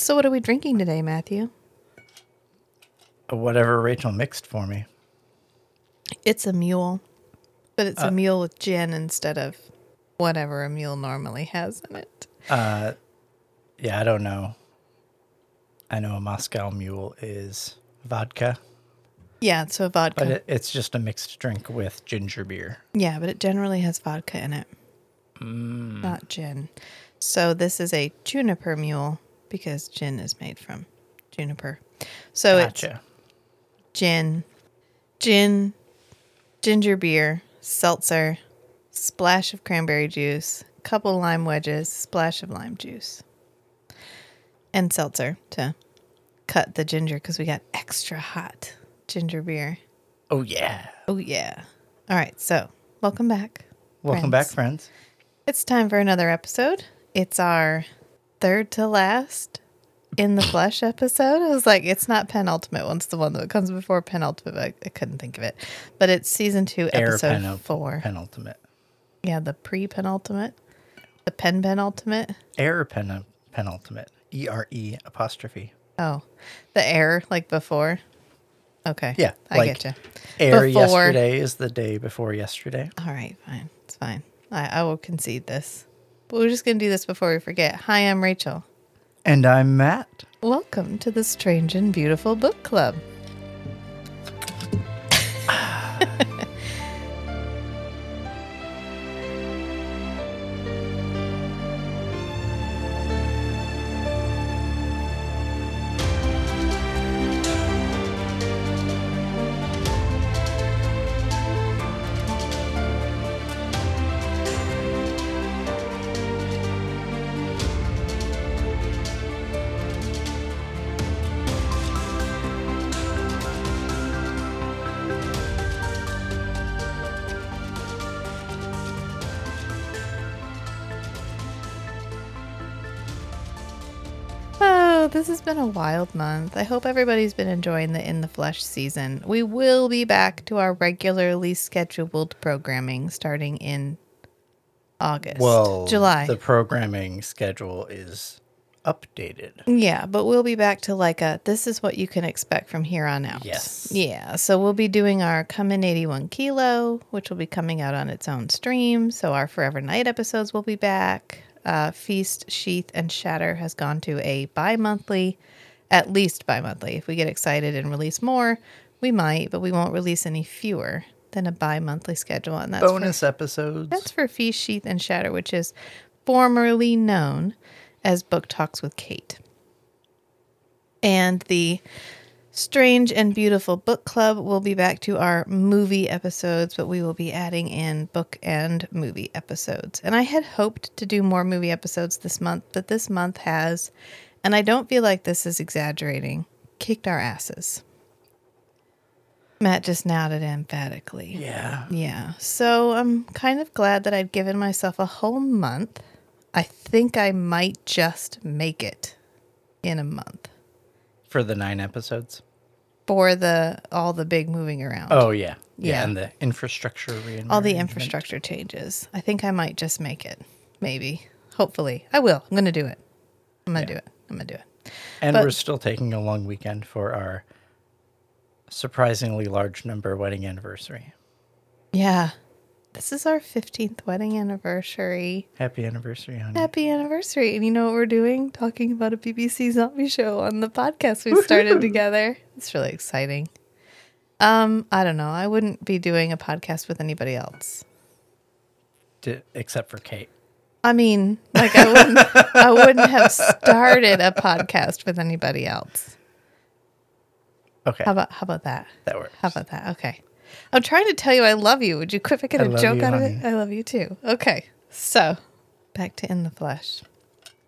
So, what are we drinking today, Matthew? Whatever Rachel mixed for me. It's a mule, but it's Uh, a mule with gin instead of whatever a mule normally has in it. Uh, yeah, I don't know. I know a Moscow Mule is vodka, Yeah, so a vodka. but it, it's just a mixed drink with ginger beer. yeah, but it generally has vodka in it, Mm. not gin. So, this is a juniper mule because gin is made from juniper. So, it's gin, gin, ginger beer, seltzer, splash of cranberry juice, couple lime wedges, splash of lime juice, and seltzer to cut the ginger because we got extra hot ginger beer. Oh yeah. Oh, yeah. All right. So, welcome back. Welcome friends. back, friends. It's time for another episode. It's our third to last in the flesh episode. I was like, it's not penultimate one's the one that comes before penultimate. but I, I couldn't think of it. But it's season two, Air episode penul- four. penultimate. yeah, the pre penultimate, the pen penultimate. Air pen- penultimate. E R E apostrophe. Oh, the air like before. Okay. Yeah, I like- get you. Air Before- yesterday is the day before yesterday. All right, fine. It's fine. I, I will concede this. But we're just going to do this before we forget. Hi, I'm Rachel. And I'm Matt. Welcome to the Strange and Beautiful Book Club. Wild month. I hope everybody's been enjoying the In the Flesh season. We will be back to our regularly scheduled programming starting in August. Well, July. The programming schedule is updated. Yeah, but we'll be back to like a this is what you can expect from here on out. Yes. Yeah. So we'll be doing our Come in 81 Kilo, which will be coming out on its own stream. So our Forever Night episodes will be back. Uh, Feast, Sheath, and Shatter has gone to a bi monthly, at least bi monthly. If we get excited and release more, we might, but we won't release any fewer than a bi monthly schedule. And that's for- Bonus episodes. that's for Feast, Sheath, and Shatter, which is formerly known as Book Talks with Kate. And the Strange and Beautiful Book Club will be back to our movie episodes, but we will be adding in book and movie episodes. And I had hoped to do more movie episodes this month, but this month has, and I don't feel like this is exaggerating, kicked our asses. Matt just nodded emphatically. yeah. Yeah. So I'm kind of glad that I'd given myself a whole month. I think I might just make it in a month For the nine episodes. for the all the big moving around. Oh yeah. Yeah. Yeah. And the infrastructure all the infrastructure changes. I think I might just make it. Maybe. Hopefully. I will. I'm going to do it. I'm going to Yeah. do it. I'm to do it. And but- we're still taking a long weekend for our surprisingly large number wedding anniversary. Yeah. This is our 15th wedding anniversary. Happy anniversary, honey. Happy anniversary. And you know what we're doing? Talking about a BBC zombie show on the podcast we started together. It's really exciting. Um, I don't know. I wouldn't be doing a podcast with anybody else. D- except for Kate. I mean, like I wouldn't I wouldn't have started a podcast with anybody else. Okay. How about how about that? that works. How about that? Okay. I'm trying to tell you I love you. Would you quit making a joke you, out of honey. it? I love you too. Okay. So, back to In the Flesh.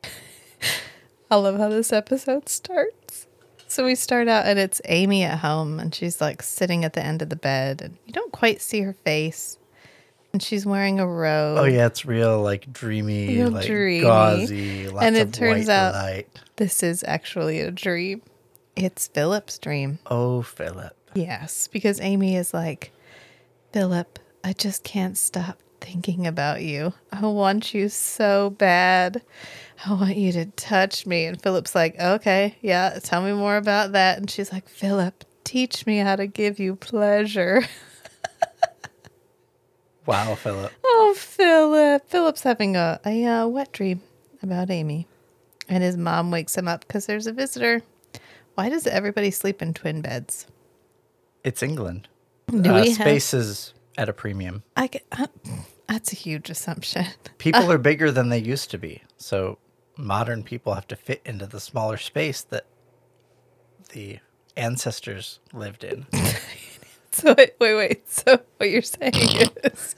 I love how this episode starts. So we start out and it's Amy at home and she's like sitting at the end of the bed and you don't quite see her face. And she's wearing a robe. Oh yeah, it's real like dreamy, Real like dreamy. gauzy, lots And it turns out- light. This is actually a dream. It's Philip's dream. Oh, Philip. Yes, because Amy is like, Philip, I just can't stop thinking about you. I want you so bad. I want you to touch me. And Philip's like, okay, yeah, tell me more about that. And she's like, Philip, teach me how to give you pleasure. Wow, Philip. Oh, Philip. Philip's having a, a uh, wet dream about Amy. And his mom wakes him up because there's a visitor. Why does everybody sleep in twin beds? It's England. Do Uh, we have- is at a premium. I get, uh, that's a huge assumption. People are bigger than they used to be. So modern people have to fit into the smaller space that the ancestors lived in. So wait, wait, wait. So what you're saying is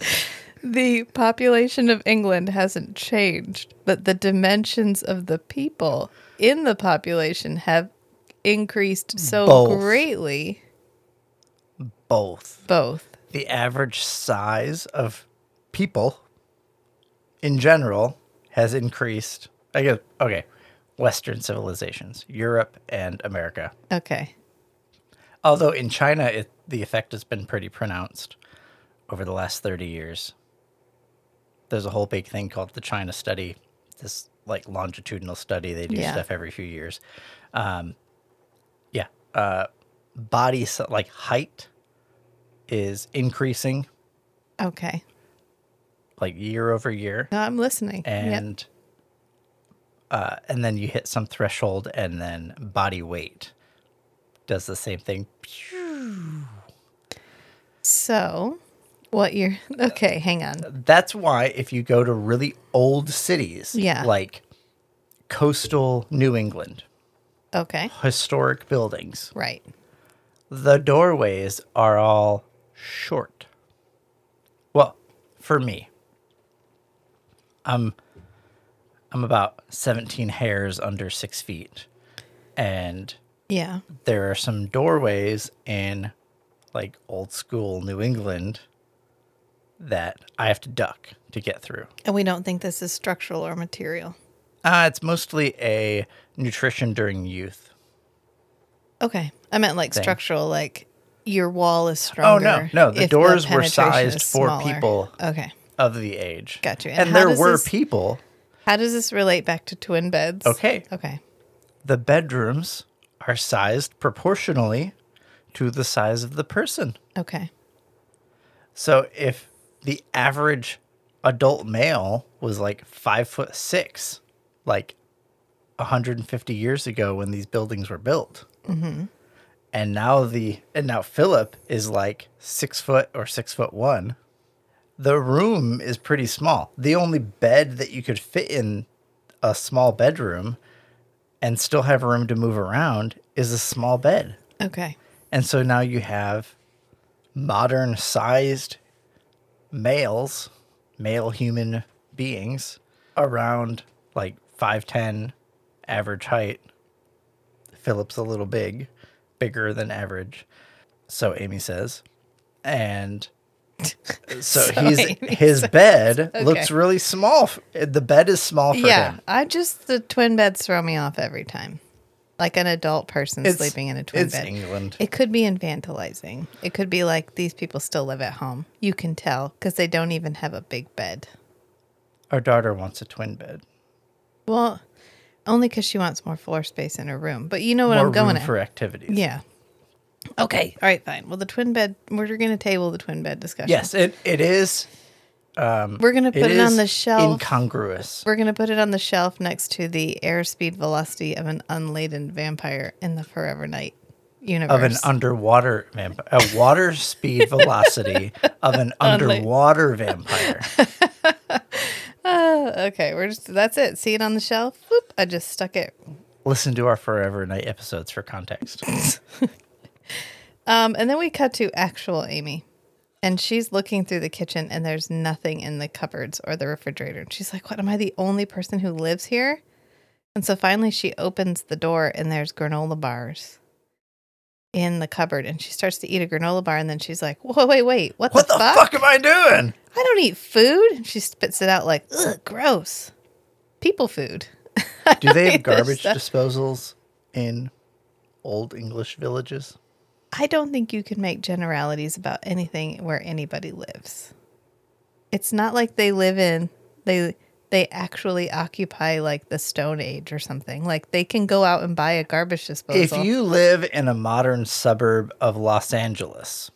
the population of England hasn't changed, but the dimensions of the people in the population have increased so Both. greatly. Both. Both. The average size of people in general has increased. I guess, okay, Western civilizations, Europe and America. Okay. Although in China, it, the effect has been pretty pronounced over the last 30 years. There's a whole big thing called the China study, this like longitudinal study. They do Yeah. stuff every few years. Um, yeah. Uh, body, like height, is increasing Okay. like year over year. No, I'm listening. Yep. And uh, and then you hit some threshold, and then body weight does the same thing. So, what you're okay? Hang on. That's why if you go to really old cities, Yeah. like coastal New England, Okay. historic buildings, Right. the doorways are all short. Well, for me, I'm I'm about 17 hairs under six feet, and Yeah. there are some doorways in like old school New England that I have to duck to get through. And we don't think this is structural or material. Uh, it's mostly a nutrition during youth. Okay. I meant like Thing. structural, like your wall is stronger. Oh no, no, the doors were sized for smaller. people Okay. of the age. Got you. And, And there were this- people. How does this relate back to twin beds? Okay, Okay. the bedrooms are sized proportionally to the size of the person. Okay. So if the average adult male was like five foot six, like 150 years ago when these buildings were built, mm-hmm. and now the and now Philip is like six foot or six foot one. The room is pretty small. The only bed that you could fit in a small bedroom and still have room to move around is a small bed. Okay. And so now you have modern sized males, male human beings around like 5'10 average height. Philip's a little big, bigger than average. So Amy says. And so, So he's his bed Okay. looks really small. The bed is small for him. yeah. him. I just the twin beds throw me off every time. Like an adult person It's- sleeping in a twin it's bed. England. It could be infantilizing. It could be like these people still live at home. You can tell because they don't even have a big bed. Our daughter wants a twin bed. Well, only because she wants more floor space in her room. But you know what More I'm going room at. for activities. Yeah. Okay. All right. Fine. Well, the twin bed. We're going to table the twin bed discussion. Yes, it, it is um, We're going to put it, on is the shelf. Incongruous. We're going to put it on the shelf next to the airspeed velocity of an unladen vampire in the Forever Night universe. Of an underwater vampire, a water speed velocity of an underwater vampire. Uh, okay, we're just that's it. See it on the shelf. Whoop, I just stuck it. Listen to our Forever Night episodes for context. Um, and then we cut to actual Amy, and she's looking through the kitchen, and there's nothing in the cupboards or the refrigerator. And she's like, "What? Am I the only person who lives here?" And so finally, she opens the door, and there's granola bars in the cupboard, and she starts to eat a granola bar, and then she's like, "Whoa, wait, wait, what, What the, the fuck? fuck am I doing? I don't eat food." And she spits it out like, "Ugh, gross, people food." Do they have garbage disposals in old English villages? I don't think you can make generalities about anything where anybody lives. It's not like they live in they they actually occupy like the Stone Age or something. Like they can go out and buy a garbage disposal. If you live in a modern suburb of Los Angeles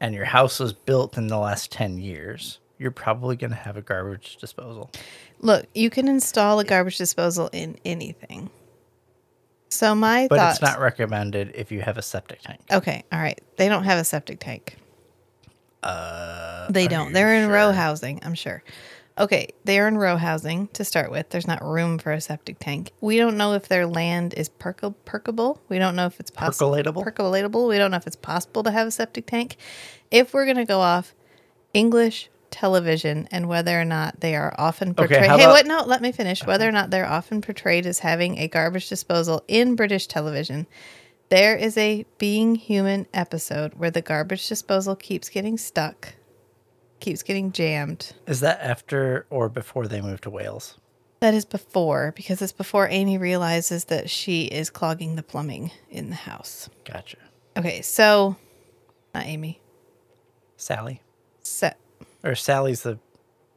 and your house was built in the last 10 years, you're probably going to have a garbage disposal. Look, you can install a garbage disposal in anything. So my But thoughts. it's not recommended if you have a septic tank. okay. All right. They don't have a septic tank. Uh, They don't. They're in row housing. I'm sure. Okay, they are in row housing to start with. There's not room for a septic tank. We don't know if their land is perco- perkable. We don't know if it's possible. Percolatable? Percolatable. We don't know if it's possible to have a septic tank. If we're going to go off English television and whether or not they are often portrayed. how hey, about- what? No, let me finish. Uh-huh. Whether or not they're often portrayed as having a garbage disposal in British television. There is a Being Human episode where the garbage disposal keeps getting stuck, keeps getting jammed. Is that after or before they moved to Wales? That is before, because it's before Amy realizes that she is clogging the plumbing in the house. Gotcha. Okay, so not Amy. Sally? Se- Or Sally's the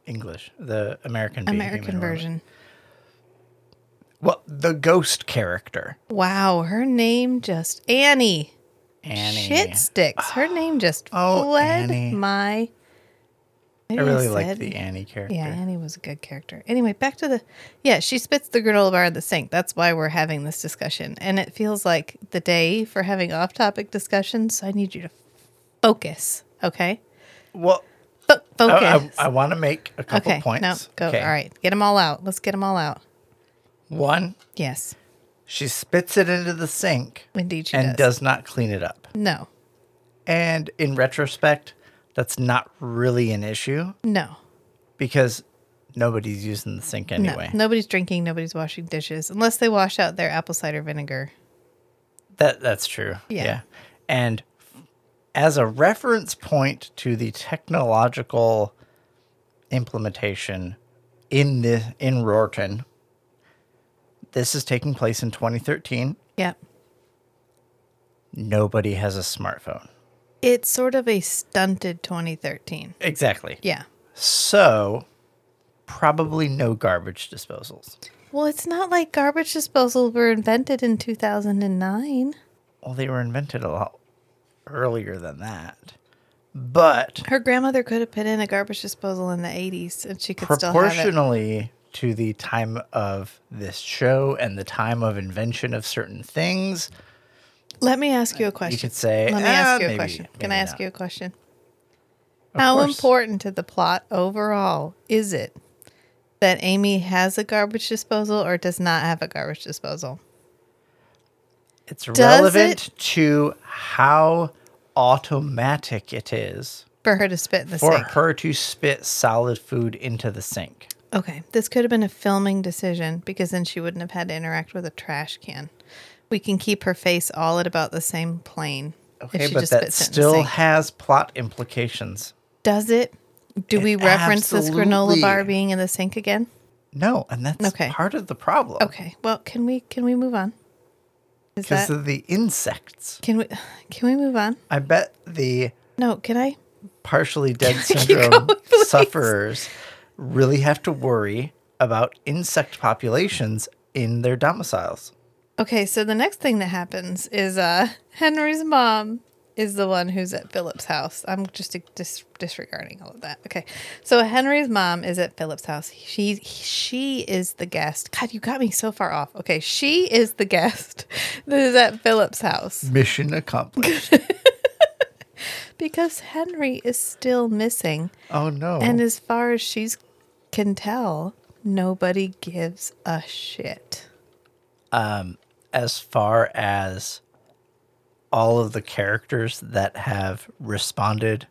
English, the American American woman. version. Well, the ghost character. Wow, her name just Annie. Annie. Shit sticks. Her name just Oh, fled Annie. my. I really like the Annie character. Yeah, Annie was a good character. Anyway, back to the yeah, she spits the granola bar in the sink. That's why we're having this discussion, and it feels like the day for having off-topic discussions. So I need you to focus, okay? Well, Fo- oh, I, focus. I, want to make a couple okay, points. no, go. Okay. All right, get them all out. Let's get them all out. One, Yes, she spits it into the sink indeed she and does. does not clean it up. No, And in retrospect, that's not really an issue no, because nobody's using the sink anyway. no. Nobody's drinking. Nobody's washing dishes unless they wash out their apple cider vinegar. That that's true. Yeah. And as a reference point to the technological implementation in the in Roarton, this is taking place in 2013. Yep. Nobody has a smartphone. It's sort of a stunted 2013. Exactly. Yeah. So, probably no garbage disposals. Well, it's not like garbage disposals were invented in 2009. Well, they were invented a lot earlier than that. But Her grandmother could have put in a garbage disposal in the 80s and she could still have it. proportionally to the time of this show and the time of invention of certain things, Let me ask you a question. You could say, Let me "Ah, ask you a maybe- question. Can maybe I ask not." you a question? Of How course. important to the plot overall is it that Amy has a garbage disposal or does not have a garbage disposal? It's Does relevant to how automatic it is For her to spit in the for sink. her to spit solid food into the sink. Okay, this could have been a filming decision because then she wouldn't have had to interact with a trash can. We can keep her face all at about the same plane. Okay, she but just that still has plot implications. Does it? Do we reference this granola bar being in the sink again? No, and that's Okay. part of the problem. Okay. Well, can we can we move on? Because that of the insects. can we can we move on? I bet the No, can I? partially dead syndrome going, sufferers really have to worry about insect populations in their domiciles. Okay, so the next thing that happens is uh Henry's mom is the one who's at Philip's house. I'm just dis- disregarding all of that. Okay. So Henry's mom is at Philip's house. She she is the guest. God, you got me so far off. Okay, she is the guest that is at Philip's house Mission accomplished. because Henry is still missing. oh no. And as far as she's can tell, nobody gives a shit. Um as far as all of the characters that have responded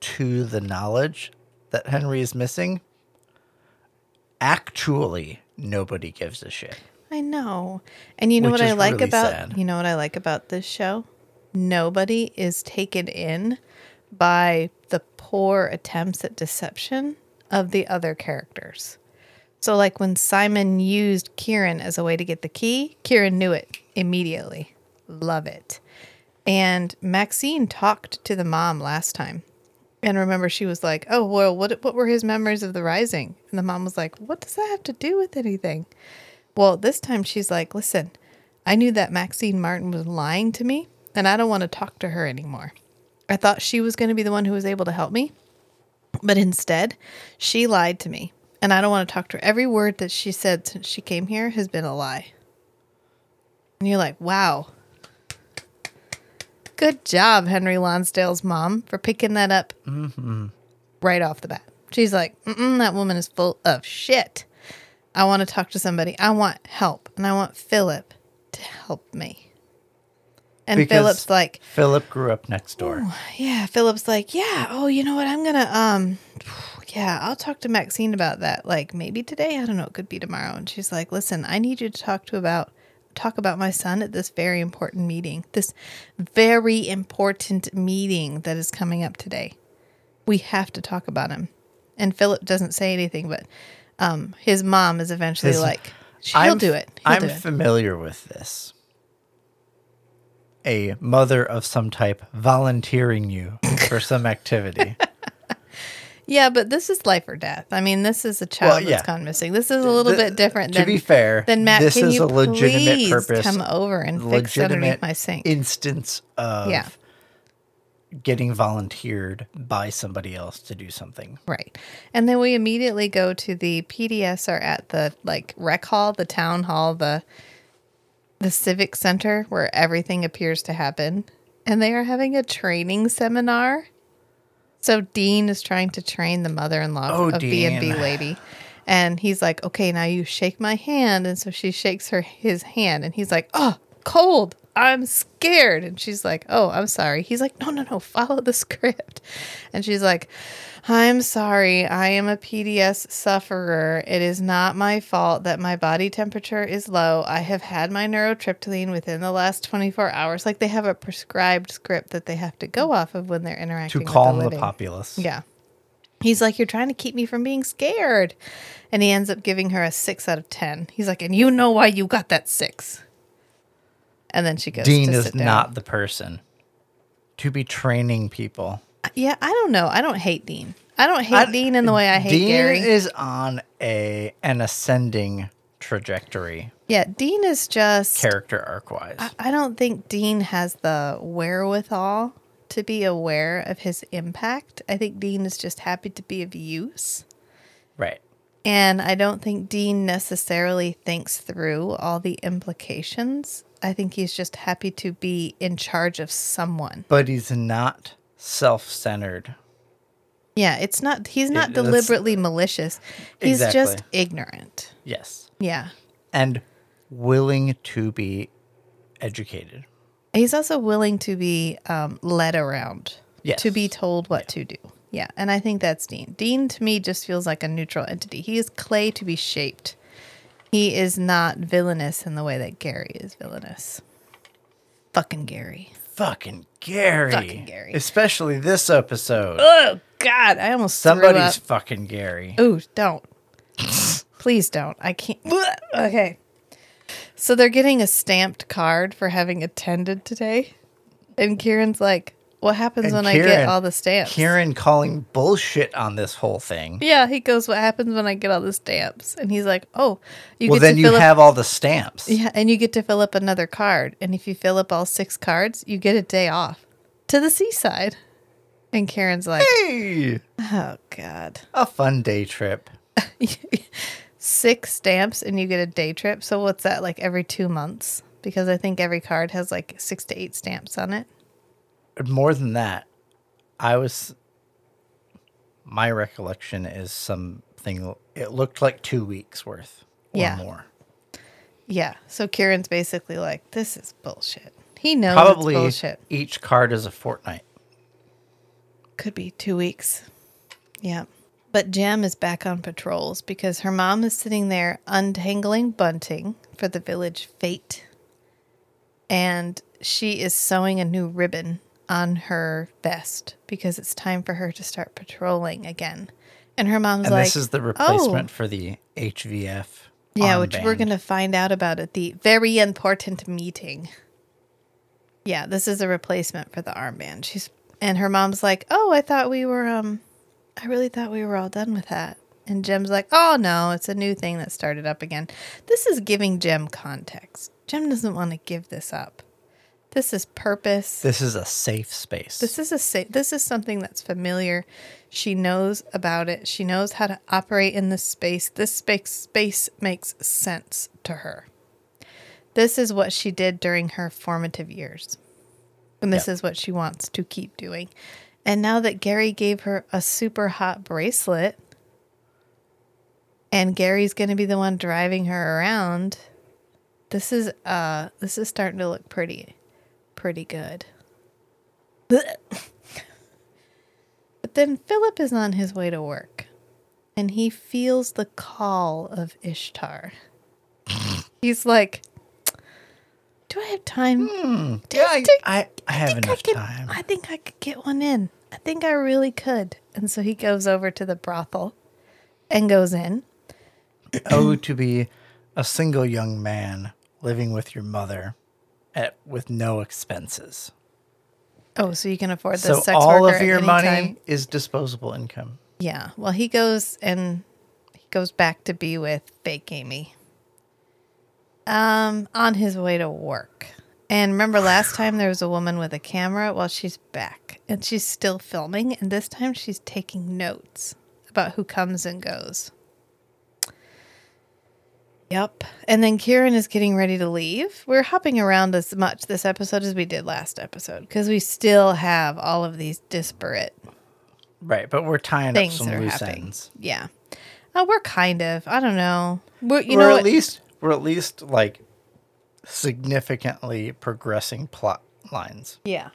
to the knowledge that Henry is missing, actually nobody gives a shit. I know. And you know Which what I like really about sad. you know what I like about this show? Nobody is taken in by the poor attempts at deception of the other characters. So like when Simon used Kieren as a way to get the key, Kieren knew it immediately. Love it. And Maxine talked to the mom last time And remember, she was like, "Oh, well, what what were his memories of the rising?" And the mom was like, "What does that have to do with anything?" Well, this time she's like, "Listen, I knew that Maxine Martin was lying to me, and I don't want to talk to her anymore. I thought she was going to be the one who was able to help me, but instead, she lied to me, and I don't want to talk to her. Every word that she said since she came here has been a lie." And you're like, "Wow." Good job, Henry Lonsdale's mom, for picking that up right off the bat. She's like, Mm-mm, that woman is full of shit. I want to talk to somebody. I want help. And I want Philip to help me. And Because- Philip's like, Philip grew up next door. yeah, Philip's like, yeah, oh, you know what? I'm going to, um, yeah, I'll talk to Maxine about that. Like maybe today. I don't know. It could be tomorrow. And she's like, listen, I need you to talk to about, talk about my son at this very important meeting, this very important meeting that is coming up today. We have to talk about him. And Philip doesn't say anything, but um, his mom is eventually His- like, he'll I'm, do it. He'll I'm do it. familiar with this. A mother of some type volunteering you for some activity. Yeah, but this is life or death. I mean, this is a child Well, yeah. that's gone missing. This is a little The- bit different to than be fair, Then Matt, this can is you a legitimate please purpose, come over and fix underneath my sink? instance of Yeah. getting volunteered by somebody else to do something. Right. And then we immediately go to the PDS are at the like rec hall, the town hall, the the civic center where everything appears to happen. And they are having a training seminar. So Dean is trying to train the mother-in-law Oh, of B&B lady. And he's like, "Okay, now you shake my hand." And so she shakes her his hand and he's like, "Oh, cold. I'm scared." And she's like, "Oh, I'm sorry." He's like, "No, no, no, follow the script." And she's like, I'm sorry. I am a PDS sufferer. It is not my fault that my body temperature is low. I have had my neurotriptyline within the last 24 hours. Like they have a prescribed script that they have to go off of when they're interacting To with calm the, the populace. Yeah. He's like, You're trying to keep me from being scared. And he ends up giving her a six out of 10. He's like, And you know why you got that six. And then she goes, Dean to is sit down. not the person to be training people. Yeah, I don't know. I don't hate Dean. I don't hate Dean in the way I hate Dean Gary. is on a an ascending trajectory, yeah, Dean is just. character arc wise. I don't think Dean has the wherewithal to be aware of his impact. I think Dean is just happy to be of use. right. And I don't think Dean necessarily thinks through all the implications. I think he's just happy to be in charge of someone. But he's not self centered. Yeah, it's not, he's not that's- deliberately malicious. He's just ignorant. Yes. Yeah. And willing to be educated. He's also willing to be um, led around, Yes. to be told what to do. Yeah, and I think that's Dean. Dean to me just feels like a neutral entity. He is clay to be shaped. He is not villainous in the way that Gary is villainous. Fucking Gary. Fucking Gary. Fucking Gary. Especially this episode. Oh God, I almost Somebody's fucking Gary. Ooh, don't. Please don't. I can't. Okay. So they're getting a stamped card for having attended today, and Kieren's like, "What happens And when I get all the stamps?" Kieren calling bullshit on this whole thing. Yeah, he goes, "What happens when I get all the stamps?" And he's like, "Oh, you well, get then you up, have all the stamps. yeah, and you get to fill up another card. And if you fill up all six cards, you get a day off to the seaside." And Kieren's like, Hey, "Oh God, a fun day trip. six stamps and you get a day trip. So what's that like every two months? Because I think every card has like six to eight stamps on it. More than that, I was. My recollection is something. It looked like two weeks worth or Yeah. more. Yeah. So Kieren's basically like, "This is bullshit." He knows Probably bullshit. each card is a fortnight. Could be two weeks. Yeah. But Jem is back on patrols because her mom is sitting there untangling bunting for the village fete. And she is sewing a new ribbon on her vest because it's time for her to start patrolling again. And her mom's And like, this is the "Oh." replacement for the HVF. Yeah, which we're going to find out about at the very important meeting. Yeah, this is a replacement for the armband. She's And her mom's like, "Oh, I thought we were um I really thought we were all done with that." And Jem's like, "Oh no, it's a new thing that started up again." This is giving Jem context. Jem doesn't want to give this up. This is purpose. This is a safe space. This is a sa- this is something that's familiar. She knows about it. She knows how to operate in this space. This space space makes sense to her. This is what she did during her formative years. And this Yeah. is what she wants to keep doing. And now that Gary gave her a super hot bracelet and Gary's going to be the one driving her around, this is uh this is starting to look pretty pretty good. But then Philip is on his way to work and he feels the call of Ishtar. He's like, Do I have time? Hmm. Do yeah, I, I, I, I have enough could, time. I think I could get one in. I think I really could. And so he goes over to the brothel and goes in. oh, to be a single young man living with your mother at, with no expenses. Oh, so you can afford the So sex all worker of your money time? is disposable income. Yeah. Well, he goes and he goes back to be with fake Amy. Um, on his way to work. And remember last time there was a woman with a camera? Well, she's back and she's still filming, and this time she's taking notes about who comes and goes. Yep. And then Kieren is getting ready to leave. We're hopping around as much this episode as we did last episode because we still have all of these disparate Right, but we're tying up some loose happening. ends. Yeah. Uh, we're kind of. I don't know. We're, you we're know at what? least we're at least like significantly progressing plot lines. Yeah.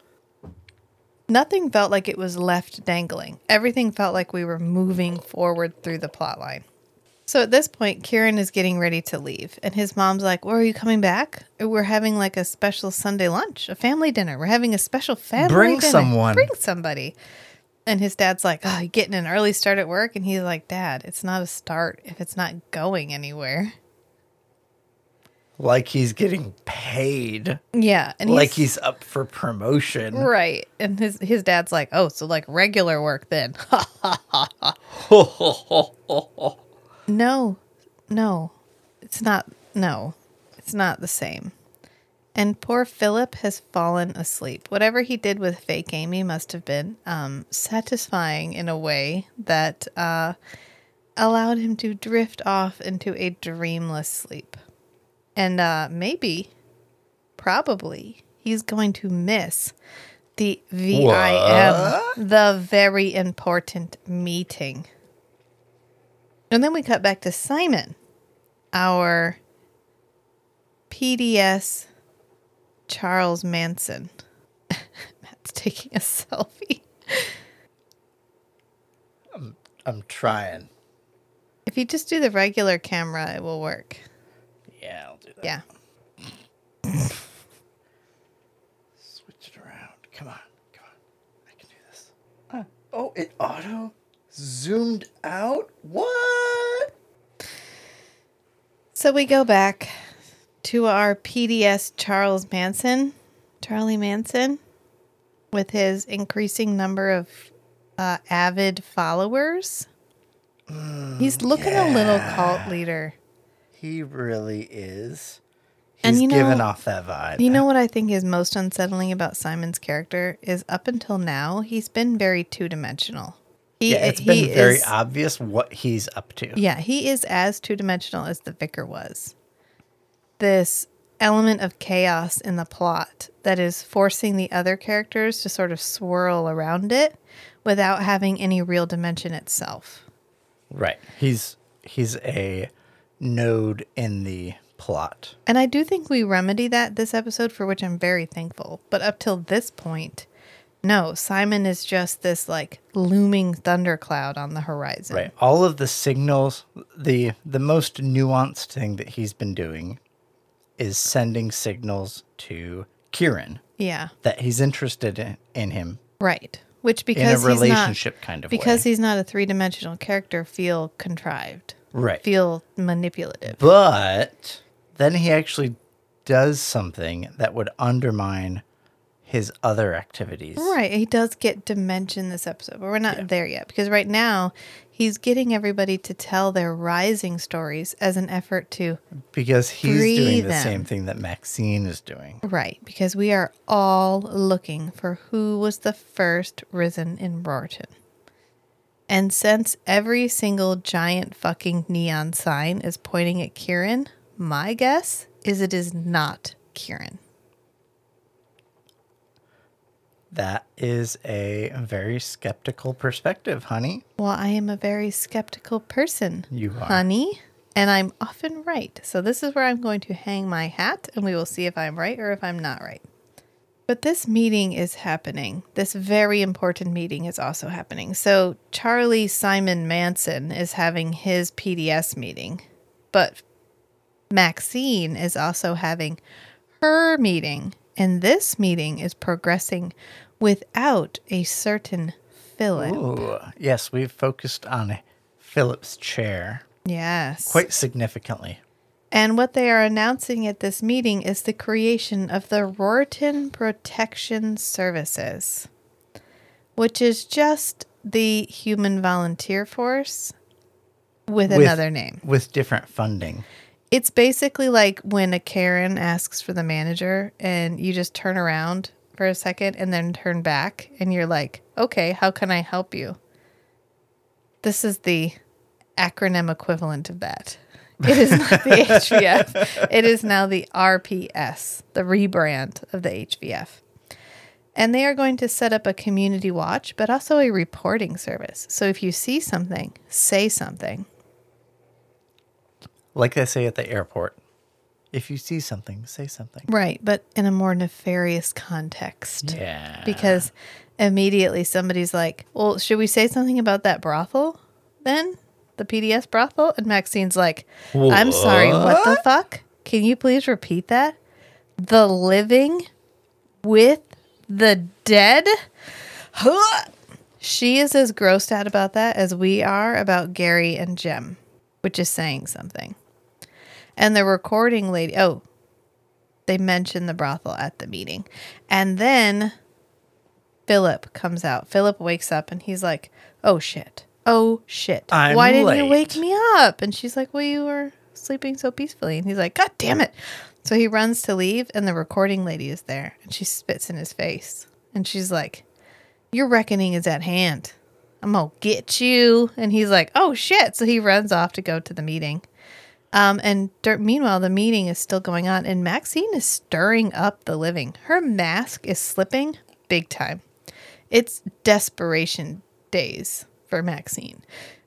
Nothing felt like it was left dangling. Everything felt like we were moving forward through the plot line. So at this point, Kieren is getting ready to leave, and his mom's like, "Well, are you coming back? We're having like a special Sunday lunch, a family dinner. We're having a special family dinner. Bring dinner. someone." Bring somebody." And his dad's like, "Oh, you getting an early start at work?" And he's like, "Dad, it's not a start if it's not going anywhere." Like he's getting paid. Yeah, and like he's up for promotion. Right. And his his dad's like, "Oh, so like regular work then." no. No. It's not no. It's not the same. And poor Philip has fallen asleep. Whatever he did with fake Amy must have been um, satisfying in a way that uh, allowed him to drift off into a dreamless sleep. And uh, maybe, probably, he's going to miss the VIM, the very important meeting. And then we cut back to Simon, our PDS Charles Manson. Matt's taking a selfie. I'm I'm trying. If you just do the regular camera, it will work. Yeah, I'll do that. Yeah. Switch it around. Come on. Come on. I can do this. Uh, oh, it auto zoomed out? What? So we go back to our PDS Charles Manson, Charlie Manson, with his increasing number of uh, avid followers. He's looking a little cult leader. He really is. He's And you know- giving off that vibe. You know what I think is most unsettling about Simon's character is up until now he's been very two dimensional. He, yeah, it's been very is- obvious what he's up to. Yeah, he is as two dimensional as the vicar was. This element of chaos in the plot that is forcing the other characters to sort of swirl around it without having any real dimension itself. Right. He's he's a node in the plot. And I do think we remedy that this episode, for which I'm very thankful. But up till this point, no, Simon is just this like looming thundercloud on the horizon. Right. All of the signals, the the most nuanced thing that he's been doing is sending signals to Kieren Yeah. that he's interested in, in him Right. Which in a because relationship he's not, kind of because way. he's not a three dimensional character, feel contrived, right. feel manipulative. But then he actually does something that would undermine his other activities. Right. He does get to mention this episode, but we're not there yet because right now he's getting everybody to tell their rising stories as an effort to Because he's doing the them. same thing that Maxine is doing. right because we are all looking for who was the first risen in Roarton. And since every single giant fucking neon sign is pointing at Kieren, my guess is it is not Kieren. That is a very skeptical perspective, honey. Well, I am a very skeptical person, You are. honey, and I'm often right. So this is where I'm going to hang my hat, and we will see if I'm right or if I'm not right. But this meeting is happening. This very important meeting is also happening. So Charlie Simon Manson is having his PDS meeting, but Maxine is also having her meeting, and this meeting is progressing without a certain Philip. Ooh, yes, we've focused on Philip's chair Yes. quite significantly. And what they are announcing at this meeting is the creation of the Roarton Protection Services, which is just the human volunteer force with, With- another name. With different funding. It's basically like when a Karen asks for the manager and you just turn around for a second and then turn back and you're like, okay, how can I help you? This is the acronym equivalent of that. It is not the HVF. It is now the RPS, the rebrand of the HVF. And they are going to set up a community watch, but also a reporting service. So if you see something, say something. Like they say at the airport. If you see something, say something. Right, but in a more nefarious context. Yeah. Because immediately somebody's like, well, should we say something about that brothel then? The PDS brothel? And Maxine's like, I'm sorry, what the fuck? Can you please repeat that? The living with the dead? Huh. She is as grossed out about that as we are about Gary and Jem, which is saying something. And the recording lady, oh, they mention the brothel at the meeting. And then Philip comes out. Philip wakes up and he's like, "Oh shit. Oh shit. I'm Why didn't you wake me up?" And she's like, "Well, you were sleeping so peacefully." And he's like, "God damn it." So he runs to leave and the recording lady is there and she spits in his face. And she's like, "Your reckoning is at hand. I'm going to get you." And he's like, "Oh shit." So he runs off to go to the meeting. Um, and meanwhile, the meeting is still going on, and Maxine is stirring up the living. Her mask is slipping big time. It's desperation days for Maxine.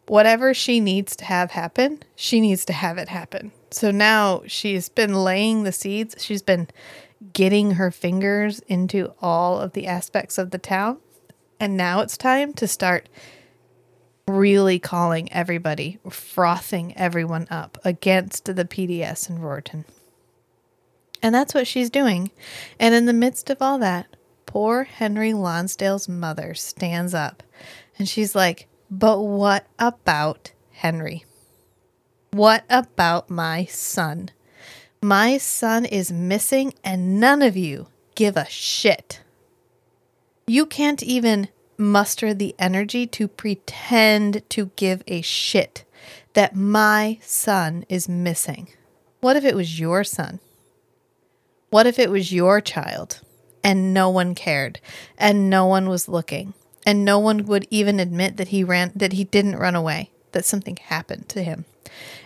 Whatever she needs to have happen, she needs to have it happen. So now she's been laying the seeds. She's been getting her fingers into all of the aspects of the town. And now it's time to start really calling everybody, frothing everyone up against the PDS in Roarton. And that's what she's doing. And in the midst of all that, poor Henry Lonsdale's mother stands up and she's like, But what about Henry? What about my son? My son is missing and none of you give a shit. You can't even muster the energy to pretend to give a shit that my son is missing. What if it was your son? What if it was your child and no one cared and no one was looking and no one would even admit that he ran that he didn't run away, that something happened to him.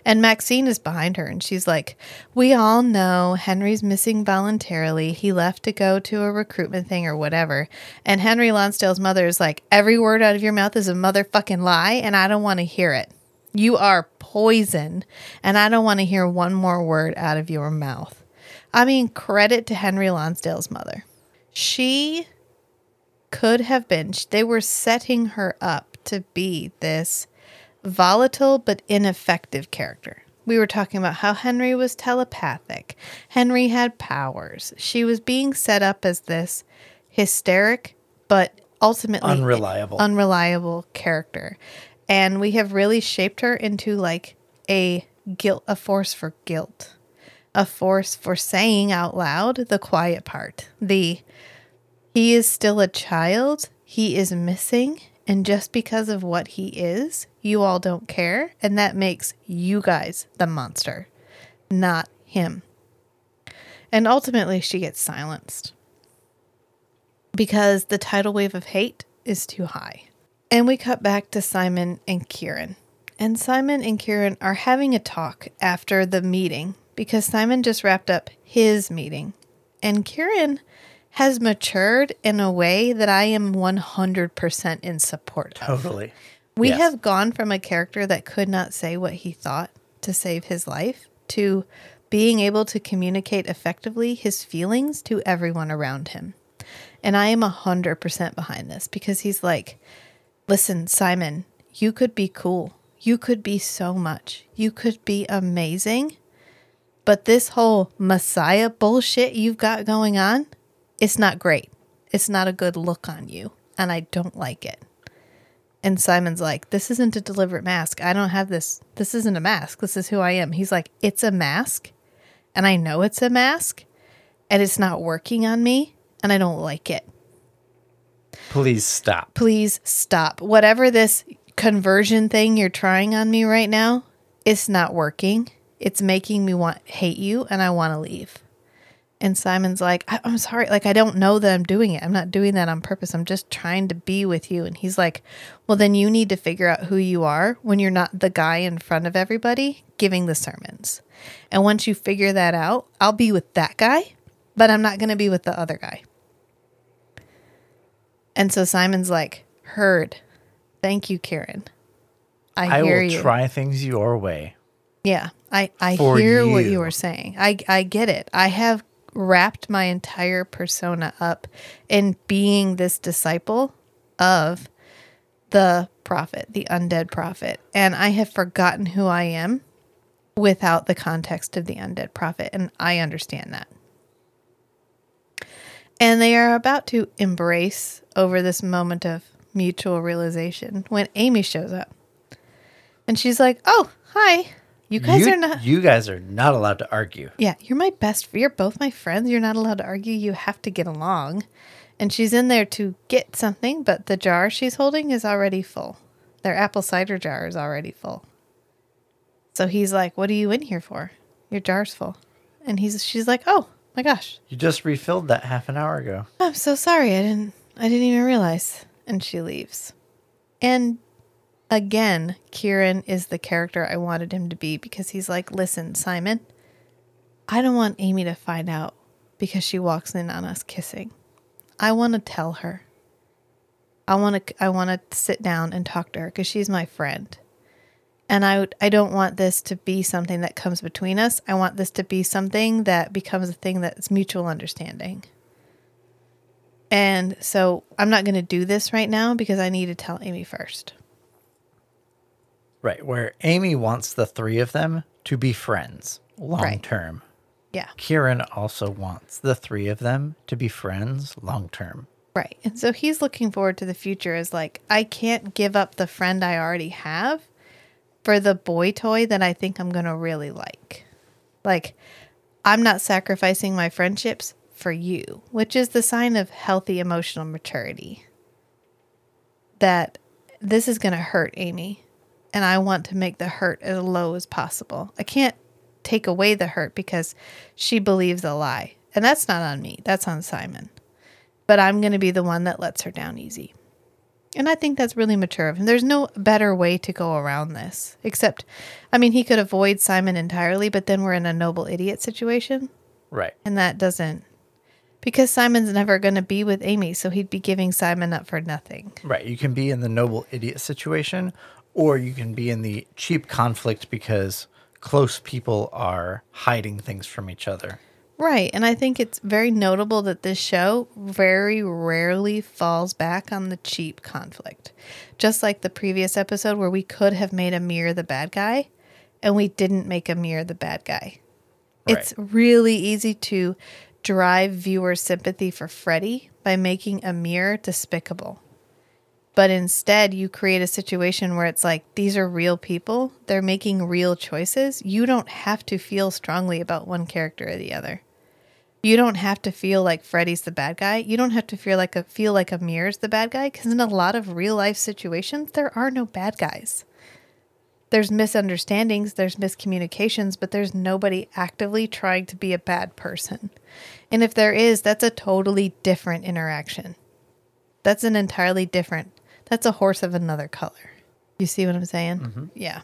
And Maxine is behind her and she's like, We all know Henry's missing voluntarily. He left to go to a recruitment thing or whatever. And Henry Lonsdale's mother is like, Every word out of your mouth is a motherfucking lie and I don't want to hear it. You are poison and I don't want to hear one more word out of your mouth. I mean, credit to Henry Lonsdale's mother. She could have been, they were setting her up to be this volatile but ineffective character. We were talking about how Henry was telepathic. Henry had powers. She was being set up as this hysteric but ultimately Unreliable. unreliable character. And we have really shaped her into like a guilt a force for guilt. A force for saying out loud the quiet part. The He is still a child. He is missing. And just because of what he is, you all don't care. And that makes you guys the monster, not him. And ultimately, she gets silenced because the tidal wave of hate is too high. And we cut back to Simon and Kieren. And Simon and Kieren are having a talk after the meeting because Simon just wrapped up his meeting. And Kieren has matured in a way that I am 100% in support of. Totally. We Yes. have gone from a character that could not say what he thought to save his life to being able to communicate effectively his feelings to everyone around him. And I am 100% behind this because he's like, listen, Simon, you could be cool. You could be so much. You could be amazing. But this whole Messiah bullshit you've got going on, it's not great. It's not a good look on you. And I don't like it. And Simon's like, This isn't a deliberate mask. I don't have this. This isn't a mask. This is who I am. He's like, It's a mask. And I know it's a mask. And it's not working on me. And I don't like it. Please stop. Please stop. Whatever this conversion thing you're trying on me right now, it's not working. It's making me want hate you and I want to leave. And Simon's like, I- I'm sorry. Like, I don't know that I'm doing it. I'm not doing that on purpose. I'm just trying to be with you. And he's like, Well, then you need to figure out who you are when you're not the guy in front of everybody giving the sermons. And once you figure that out, I'll be with that guy, but I'm not going to be with the other guy. And so Simon's like, Heard. Thank you, Kieren. I, I hear will you. try things your way. Yeah, I I hear what you. you were saying. I I get it. I have wrapped my entire persona up in being this disciple of the prophet, the undead prophet, and I have forgotten who I am without the context of the undead prophet, and I understand that. And they are about to embrace over this moment of mutual realization when Amy shows up. And she's like, "Oh, hi. You guys you, are not you guys are not allowed to argue. yeah, you're my best. You're both my friends. You're not allowed to argue. You have to get along. And she's in there to get something, but the jar she's holding is already full. Their apple cider jar is already full. So he's like, "What are you in here for? Your jar's full." And he's she's like, "Oh my gosh, You just refilled that half an hour ago. I'm so sorry. I didn't I didn't even realize." And she leaves. And again, Kieren is the character I wanted him to be because he's like, "Listen, Simon, I don't want Amy to find out because she walks in on us kissing. I want to tell her. I want to I want to sit down and talk to her cuz she's my friend. And I I don't want this to be something that comes between us. I want this to be something that becomes a thing that's mutual understanding. And so I'm not going to do this right now because I need to tell Amy first. Right. Where Amy wants the three of them to be friends long Right. term. Yeah. Kieren also wants the three of them to be friends long term. Right. And so he's looking forward to the future as like, I can't give up the friend I already have for the boy toy that I think I'm going to really like. Like, I'm not sacrificing my friendships for you, which is the sign of healthy emotional maturity. That this is going to hurt Amy, and I want to make the hurt as low as possible. I can't take away the hurt because she believes a lie. And that's not on me, that's on Simon but I'm going to be the one that lets her down easy. And I think that's really mature of him. There's no better way to go around this, except, I mean, he could avoid Simon entirely, but then we're in a noble idiot situation, Right. and that doesn't, because Simon's never going to be with Amy, so he'd be giving Simon up for nothing. Right. You can be in the noble idiot situation, or you can be in the cheap conflict because close people are hiding things from each other. Right. And I think it's very notable that this show very rarely falls back on the cheap conflict. Just like the previous episode where we could have made Amir the bad guy and we didn't make Amir the bad guy. It's really easy to drive viewer sympathy for Freddie by making Amir despicable. But instead, you create a situation where it's like, these are real people. They're making real choices. You don't have to feel strongly about one character or the other. You don't have to feel like Freddie's the bad guy. You don't have to feel like a feel like Amir's the bad guy because in a lot of real life situations there are no bad guys. There's misunderstandings, there's miscommunications, but there's nobody actively trying to be a bad person. And if there is, that's a totally different interaction. That's an entirely different. That's a horse of another color. You see what I'm saying? Mm-hmm. Yeah.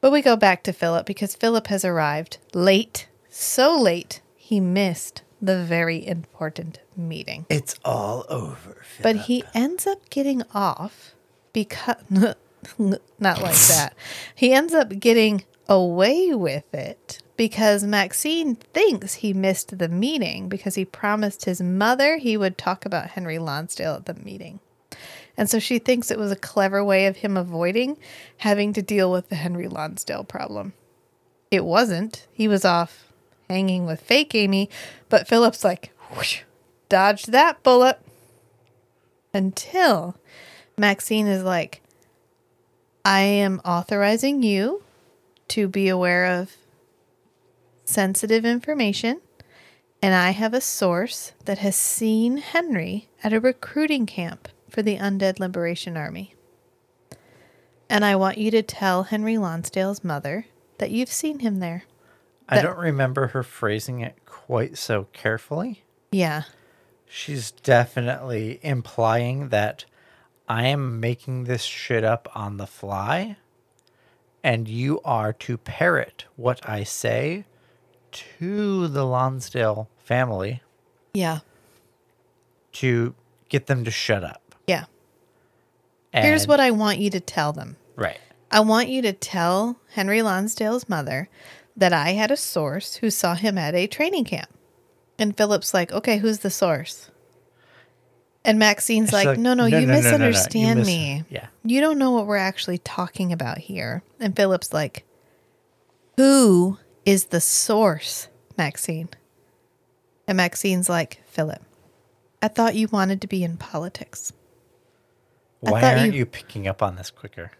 But we go back to Philip because Philip has arrived late, so late he missed the very important meeting. It's all over. But he ends up getting off because not like that. He ends up getting away with it because Maxine thinks he missed the meeting because he promised his mother he would talk about Henry Lonsdale at the meeting. And so she thinks it was a clever way of him avoiding having to deal with the Henry Lonsdale problem. It wasn't. He was off hanging with fake Amy, but Philip's like, whoosh, dodged that bullet. Until Maxine is like, I am authorizing you to be aware of sensitive information, and I have a source that has seen Henry at a recruiting camp for the Undead Liberation Army. And I want you to tell Henry Lonsdale's mother that you've seen him there. I that- don't remember her phrasing it quite so carefully. Yeah. She's definitely implying that I am making this shit up on the fly, and you are to parrot what I say to the Lonsdale family Yeah. to get them to shut up. Yeah. Here's what I want you to tell them. Right. I want you to tell Henry Lonsdale's mother that I had a source who saw him at a training camp. And Philip's like, okay, who's the source? And Maxine's like, like, no, no, "No, you no, no, no. You misunderstand mis- me. Yeah. You don't know what we're actually talking about here. And Philip's like, who is the source, Maxine? And Maxine's like, Philip, I thought you wanted to be in politics. Why aren't you- you picking up on this quicker?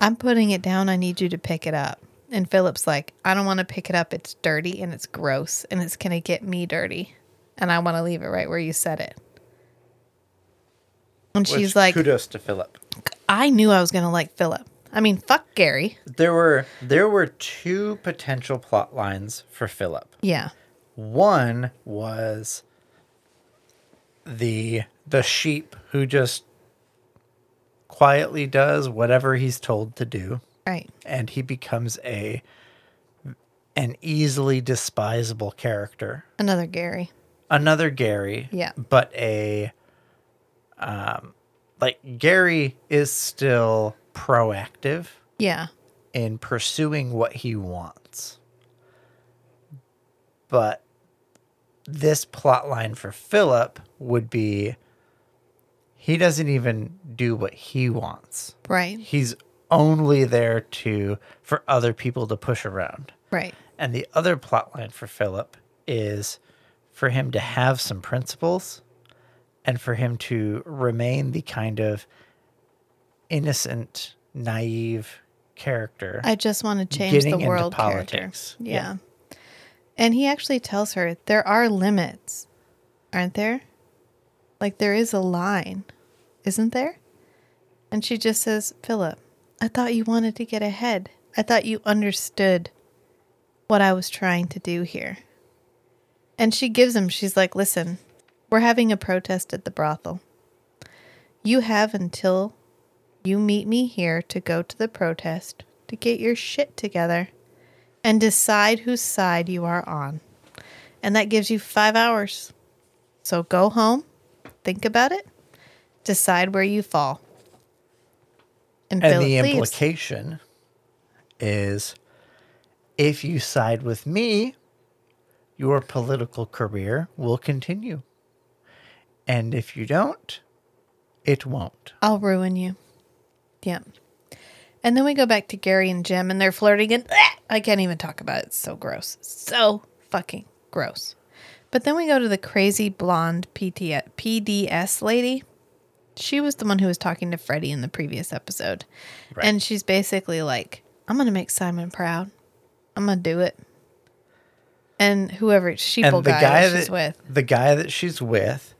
I'm putting it down. I need you to pick it up. And Philip's like, I don't want to pick it up. It's dirty and it's gross and it's going to get me dirty. And I want to leave it right where you said it. And she's like, kudos to Philip. I knew I was going to like Philip. I mean, fuck Gary. There were there were two potential plot lines for Philip. Yeah. One was the the sheep who just quietly does whatever he's told to do Right. and he becomes a an easily despisable character. Another Gary. Another Gary, Yeah. but a um like Gary is still proactive Yeah. in pursuing what he wants. But this plot line for Philip would be he doesn't even do what he wants. Right. He's only there to for other people to push around. Right. And the other plot line for Philip is for him to have some principles and for him to remain the kind of innocent, naive character. I just want to change the world politics. character. Yeah. And he actually tells her there are limits, aren't there? Like there is a line, isn't there? And she just says, Philip, I thought you wanted to get ahead. I thought you understood what I was trying to do here. And she gives him, she's like, listen, we're having a protest at the brothel. You have until you meet me here to go to the protest to get your shit together and decide whose side you are on. And that gives you five hours. So go home, think about it, decide where you fall. And, and the implication is if you side with me, your political career will continue. And if you don't, it won't. I'll ruin you. Yeah. And then we go back to Gary and Jem and they're flirting and I can't even talk about it. It's so gross. So fucking gross. But then we go to the crazy blonde PT- PDS lady. She was the one who was talking to Freddie in the previous episode. Right. And she's basically like, I'm going to make Simon proud. I'm going to do it. and whoever sheeple and the guy, guy that she's with. the guy that she's with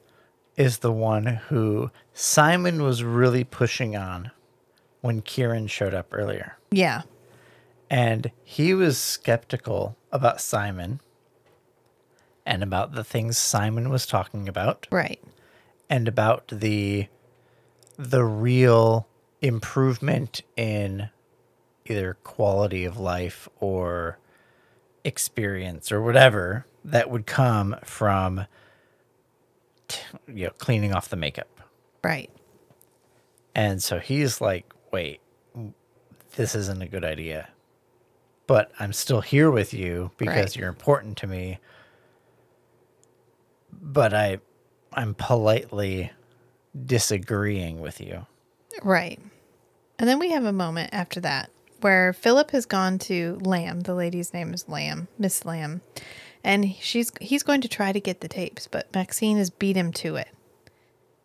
is the one who Simon was really pushing on when Kieren showed up earlier. Yeah. And he was skeptical about Simon and about the things Simon was talking about Right. and about the the real improvement in either quality of life or experience or whatever that would come from you know cleaning off the makeup. Right. And so he's like, "Wait, this isn't a good idea." But I'm still here with you because Right. you're important to me. But I I'm politely disagreeing with you. Right. And then we have a moment after that where Philip has gone to Lamb. The lady's name is Lamb, Miss Lamb. And she's he's going to try to get the tapes, but Maxine has beat him to it.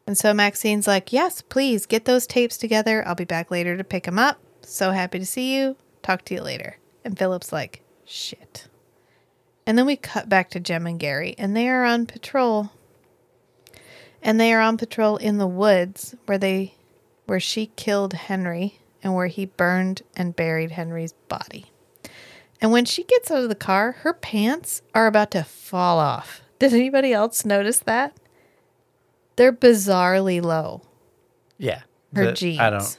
And so Maxine's like, "Yes, please get those tapes together. I'll be back later to pick them up. So happy to see you. Talk to you later." And Philip's like, "Shit." And then we cut back to Jem and Gary, and they are on patrol. And they are on patrol in the woods where they where she killed Henry and where he burned and buried Henry's body. And when she gets out of the car, her pants are about to fall off. Did anybody else notice that? They're bizarrely low. Yeah. Her the- jeans. I don't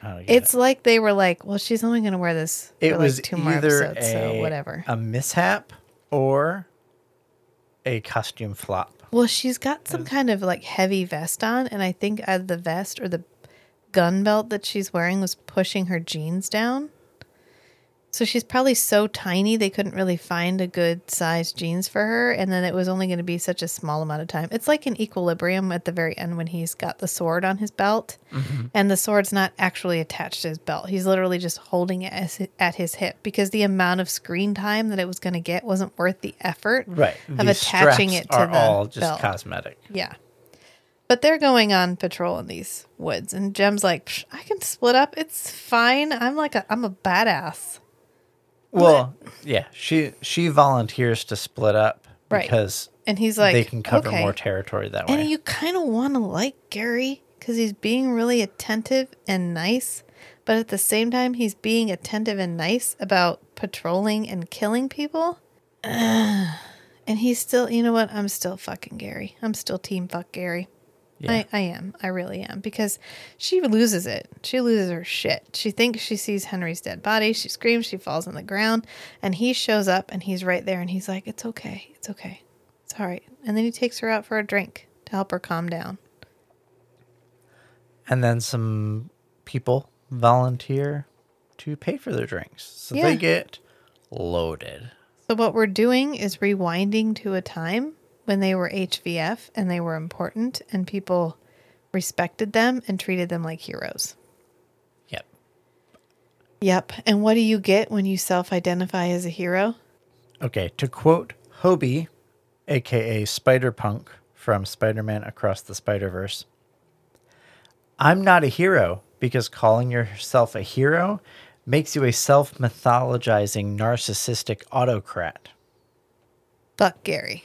I don't It's like they were like, well, she's only going to wear this it. for was like two more episodes, a, so whatever. a mishap or a costume flop. Well, she's got some kind of like heavy vest on, and I think either the vest or the gun belt that she's wearing was pushing her jeans down. So she's probably so tiny they couldn't really find a good size jeans for her, and then it was only going to be such a small amount of time. It's like an equilibrium at the very end when he's got the sword on his belt, mm-hmm. and the sword's not actually attached to his belt. He's literally just holding it as, at his hip because the amount of screen time that it was going to get wasn't worth the effort Right. of These attaching it to are the all just belt. cosmetic. Yeah. But they're going on patrol in these woods, and Jem's like, "Psh, I can split up. It's fine. I'm like a, I'm a badass. Well, yeah, she she volunteers to split up Right. because And he's like, they can cover okay. more territory that way. And you kind of want to like Gary because he's being really attentive and nice, but at the same time, he's being attentive and nice about patrolling and killing people. Ugh. and he's still, you know what? I'm still fucking Gary. I'm still team fuck Gary. Yeah. I, I am. I really am. Because she loses it. She loses her shit. She thinks she sees Henry's dead body. She screams. She falls on the ground. And he shows up and he's right there and he's like, It's okay. It's okay. It's all right. And then he takes her out for a drink to help her calm down. and then some people volunteer to pay for their drinks, so Yeah. they get loaded. So, what we're doing is rewinding to a time when they were HVF and they were important and people respected them and treated them like heroes. Yep. Yep. And what do you get when you self identify as a hero? Okay, to quote Hobie, aka Spider Punk from Spider Man Across the Spider Verse I'm not a hero because calling yourself a hero makes you a self mythologizing narcissistic autocrat. Fuck Gary.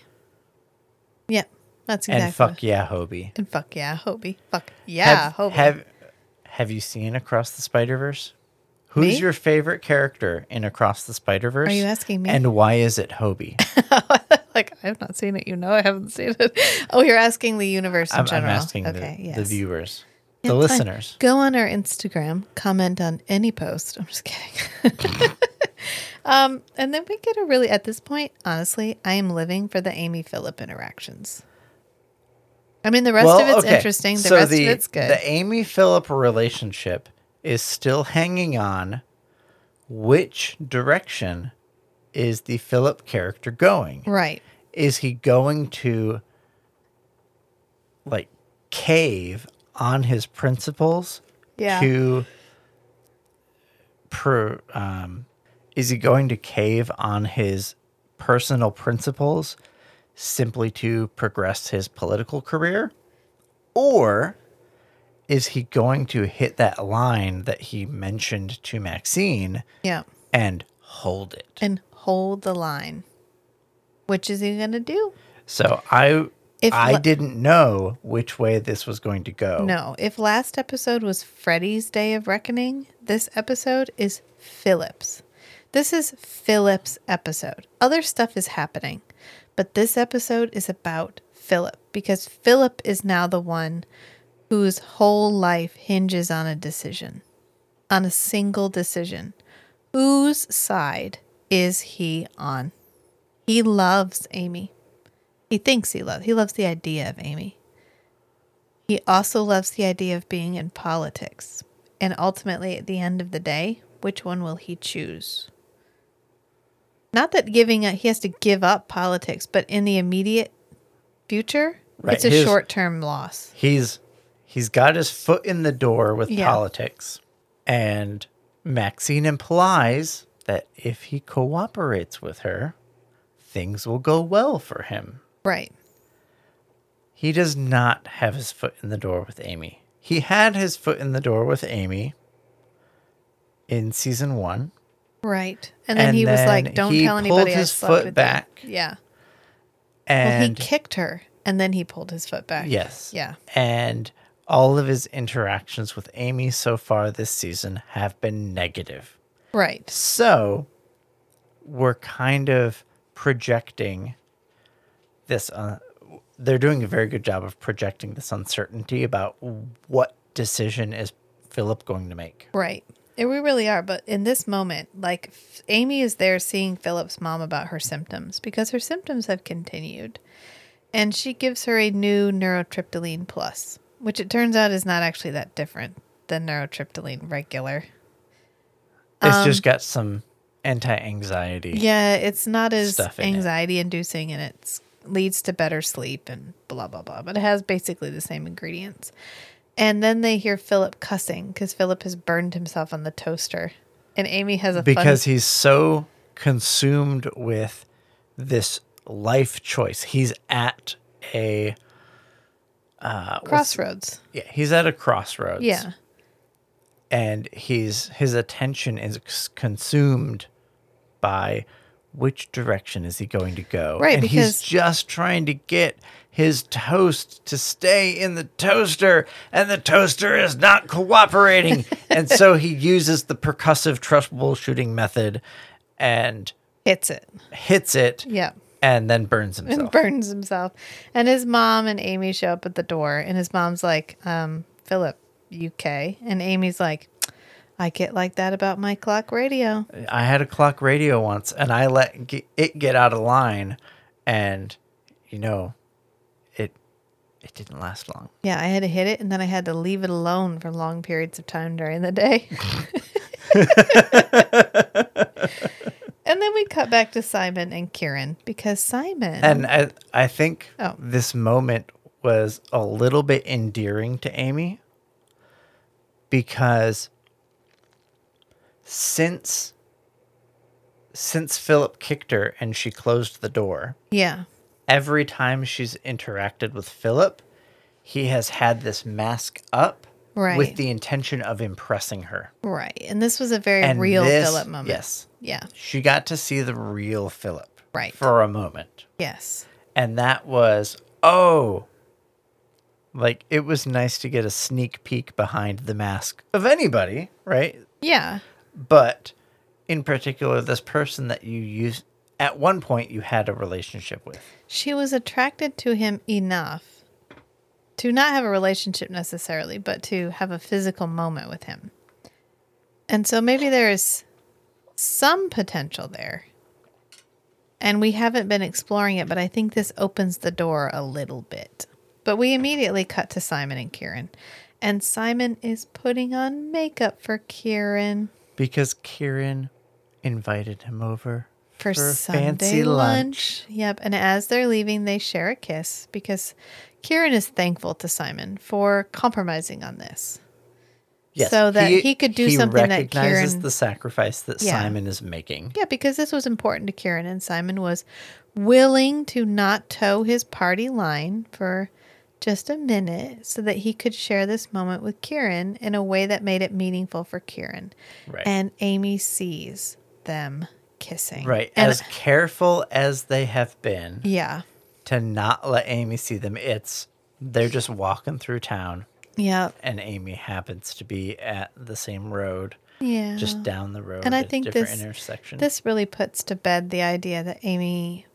Yep. That's exactly. And fuck yeah, Hobie. And fuck yeah, Hobie. Fuck yeah, have, Hobie. have have you seen Across the Spider Verse? Who's Me? your favorite character in Across the Spider Verse? Are you asking me? And why is it Hobie? like I've not seen it. You know, I haven't seen it. Oh, you're asking the universe in I'm, I'm general. asking okay, the, yes. the viewers, Yeah, the it's fine. listeners. Go on our Instagram, comment on any post. I'm just kidding. um, and then we get a really at this point, honestly, I am living for the Amy Philip interactions. I mean, the rest of it's okay. interesting. The So rest the, of it's good. The Amy Philip relationship is still hanging on. Which direction is the Philip character going? right. Is he going to like cave on his principles Yeah. to per um is he going to cave on his personal principles simply to progress his political career or is he going to hit that line that he mentioned to Maxine Yeah. and hold it And hold the line. Which is he going to do? So I If I la- didn't know which way this was going to go. No, if last episode was Freddie's Day of Reckoning, this episode is Philip's. This is Philip's episode. Other stuff is happening, but this episode is about Philip because Philip is now the one whose whole life hinges on a decision, on a single decision. Whose side is he on? He loves Amy. He thinks he loves. He loves the idea of Amy. He also loves the idea of being in politics. And ultimately, at the end of the day, which one will he choose? Not that giving up, he has to give up politics, but in the immediate future, Right, it's a his- short term loss. He's he's got his foot in the door with Yeah. politics. And Maxine implies that if he cooperates with her, things will go well for him. Right. He does not have his foot in the door with Amy. He had his foot in the door with Amy in season one. Right. And then And he was like, don't he tell pulled anybody I his slept foot with you." Yeah. And well, he kicked her and then he pulled his foot back. Yes. Yeah. And all of his interactions with Amy so far this season have been negative. Right. So we're kind of projecting this. Uh, they're doing a very good job of projecting this uncertainty about what decision is Philip going to make. Right. We really are. But in this moment, like Amy is there seeing Philip's mom about her symptoms because her symptoms have continued. And she gives her a new neurotriptyline plus, which it turns out is not actually that different than neurotriptyline regular. It's just got some anti-anxiety. Um, Yeah, it's not as anxiety inducing and it leads to better sleep and blah, blah, blah. But it has basically the same ingredients. And then they hear Philip cussing because Philip has burned himself on the toaster. And Amy has a because funny, he's so consumed with this life choice. He's at a uh, crossroads. Yeah, he's at a crossroads. Yeah. and he's his attention is consumed by which direction is he going to go? Right, and because- he's just trying to get his toast to stay in the toaster, and the toaster is not cooperating. and so he uses the percussive troubleshooting method and Hits it. hits it, Yeah. and then burns himself. And burns himself. And his mom and Amy show up at the door. And his mom's like, um, Philip, UK. And Amy's like, I get like that about my clock radio. I had a clock radio once, and I let it get out of line, and you know, it didn't last long. Yeah, I had to hit it and then I had to leave it alone for long periods of time during the day. and then we cut back to Simon and Kieren because Simon And I I think Oh. this moment was a little bit endearing to Amy because since since Philip kicked her and she closed the door, Yeah. Every time she's interacted with Philip, he has had this mask up Right. with the intention of impressing her. Right. And this was a very And real this- Philip moment. Yes. Yeah. She got to see the real Philip. Right. For a moment. Yes. And that was, oh, like it was nice to get a sneak peek behind the mask of anybody, right? Yeah. But in particular, this person that you used at one point you had a relationship with. She was attracted to him enough to not have a relationship necessarily, but to have a physical moment with him. And so maybe there is some potential there. And we haven't been exploring it, but I think this opens the door a little bit. But we immediately cut to Simon and Kieren. And Simon is putting on makeup for Kieren Because Kieren invited him over for, Sunday lunch. Yep. And as they're leaving, they share a kiss because Kieren is thankful to Simon for compromising on this. so that he could do something that recognizes Kieren- the sacrifice that Yeah. Simon is making. Yeah, because this was important to Kieren, and Simon was willing to not toe his party line for just a minute so that he could share this moment with Kieren in a way that made it meaningful for Kieren. Right. And Amy sees them kissing. Right. And as careful as they have been yeah. to not let Amy see them, it's they're just walking through town Yeah. and Amy happens to be at the same road, Yeah. just down the road. And I think different this- intersection. This really puts to bed the idea that Amy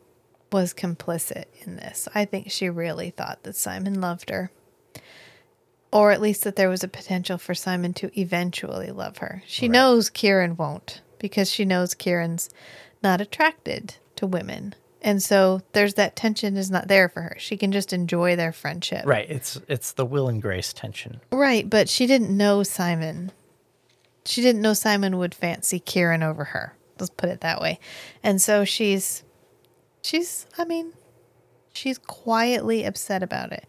was complicit in this. I think she really thought that Simon loved her. Or at least that there was a potential for Simon to eventually love her. She Right. knows Kieren won't because she knows Kieren's not attracted to women. And so there's that tension is not there for her. She can just enjoy their friendship. right. It's it's the Will and Grace tension. Right, but she didn't know Simon. She didn't know Simon would fancy Kieren over her. Let's put it that way. And so she's she's I mean, she's quietly upset about it.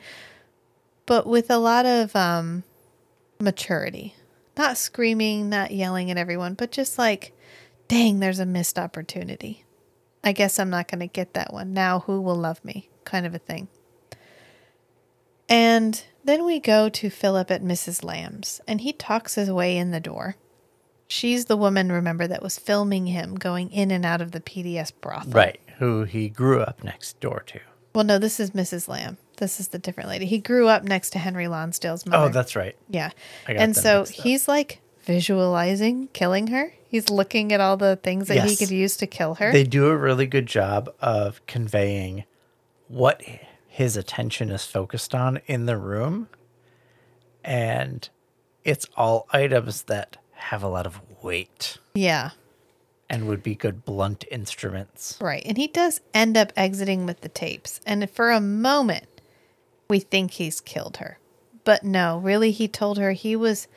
But with a lot of um maturity. Not screaming, not yelling at everyone, but just like, dang, there's a missed opportunity. I guess I'm not going to get that one. Now who will love me? kind of a thing. And then we go to Philip at Mrs. Lamb's, and he talks his way in the door. She's the woman, remember, that was filming him going in and out of the PDS brothel. Right. Who he grew up next door to. Well, no, this is Mrs. Lamb. This is the different lady. He grew up next to Henry Lonsdale's mother. Oh, that's right. yeah. And so he's like visualizing killing her. He's looking at all the things that he could use to kill her. They do a really good job of conveying what his attention is focused on in the room. And it's all items that have a lot of weight yeah. and would be good blunt instruments. Right. And he does end up exiting with the tapes. And for a moment, we think he's killed her. But no, really, he told her he was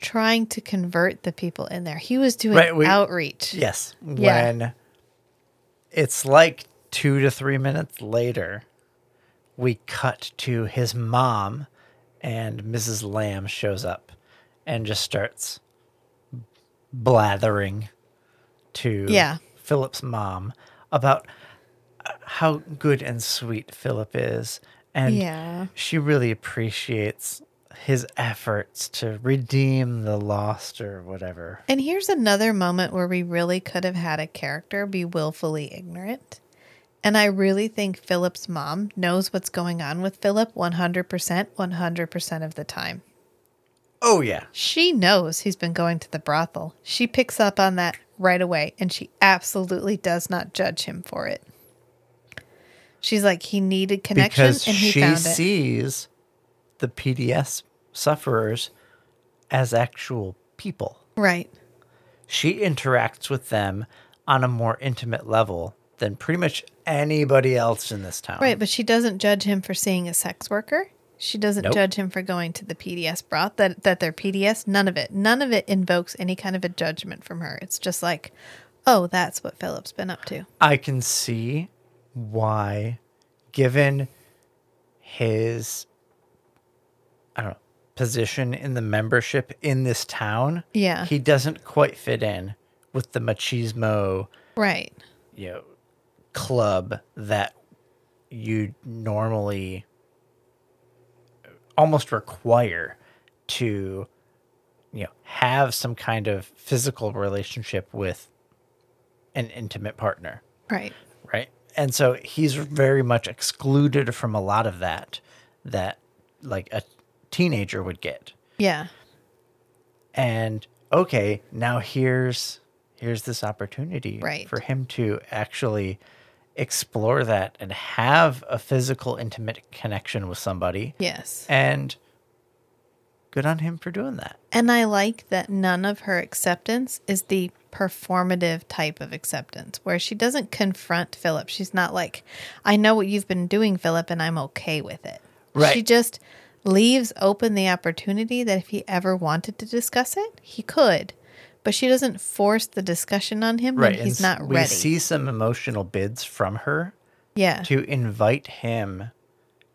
trying to convert the people in there. He was doing Right, we- outreach. Yes. Yeah. When it's like two to three minutes later, we cut to his mom and Mrs. Lamb shows up and just starts blathering to Yeah. Philip's mom about uh, how good and sweet Philip is. And Yeah. she really appreciates his efforts to redeem the lost or whatever. And here's another moment where we really could have had a character be willfully ignorant. And I really think Philip's mom knows what's going on with Philip 100%, 100% of the time. Oh, yeah. She knows he's been going to the brothel. She picks up on that right away and she absolutely does not judge him for it. She's like, he needed connection because and he she found it. sees the PDS sufferers as actual people. Right. She interacts with them on a more intimate level than pretty much anybody else in this town. Right. But she doesn't judge him for seeing a sex worker. She doesn't Nope. judge him for going to the PDS broth, that, that they're PDS. None of it. None of it invokes any kind of a judgment from her. It's just like, oh, that's what Philip's been up to. I can see why, given his, I don't know, position in the membership in this town, Yeah. he doesn't quite fit in with the machismo Right. you know club that you normally almost require to you know have some kind of physical relationship with an intimate partner Right. right and so he's very much excluded from a lot of that that like a teenager would get Yeah. and okay now here's here's this opportunity Right. for him to actually explore that and have a physical intimate connection with somebody Yes. and good on him for doing that And I like that none of her acceptance is the performative type of acceptance where she doesn't confront Philip. She's not like, I know what you've been doing, Philip, and I'm okay with it. Right. She just leaves open the opportunity that if he ever wanted to discuss it, he could. But she doesn't force the discussion on him right when he's not we ready. We see some emotional bids from her yeah. to invite him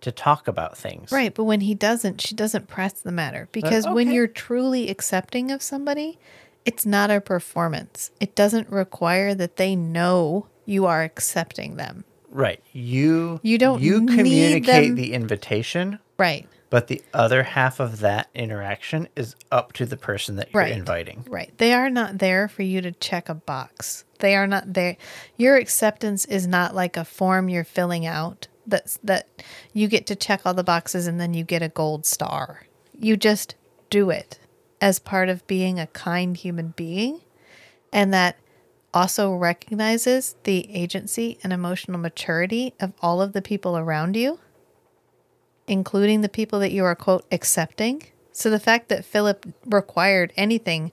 to talk about things Right, but when he doesn't, she doesn't press the matter because when okay. you're truly accepting of somebody, it's not a performance. It doesn't require that they know you are accepting them. right you You don't you communicate the invitation Right. But the other half of that interaction is up to the person that you're Right. inviting. Right. They are not there for you to check a box. They are not there. Your acceptance is not like a form you're filling out that's that you get to check all the boxes and then you get a gold star. You just do it as part of being a kind human being and that also recognizes the agency and emotional maturity of all of the people around you including the people that you are quote accepting. So the fact that Philip required anything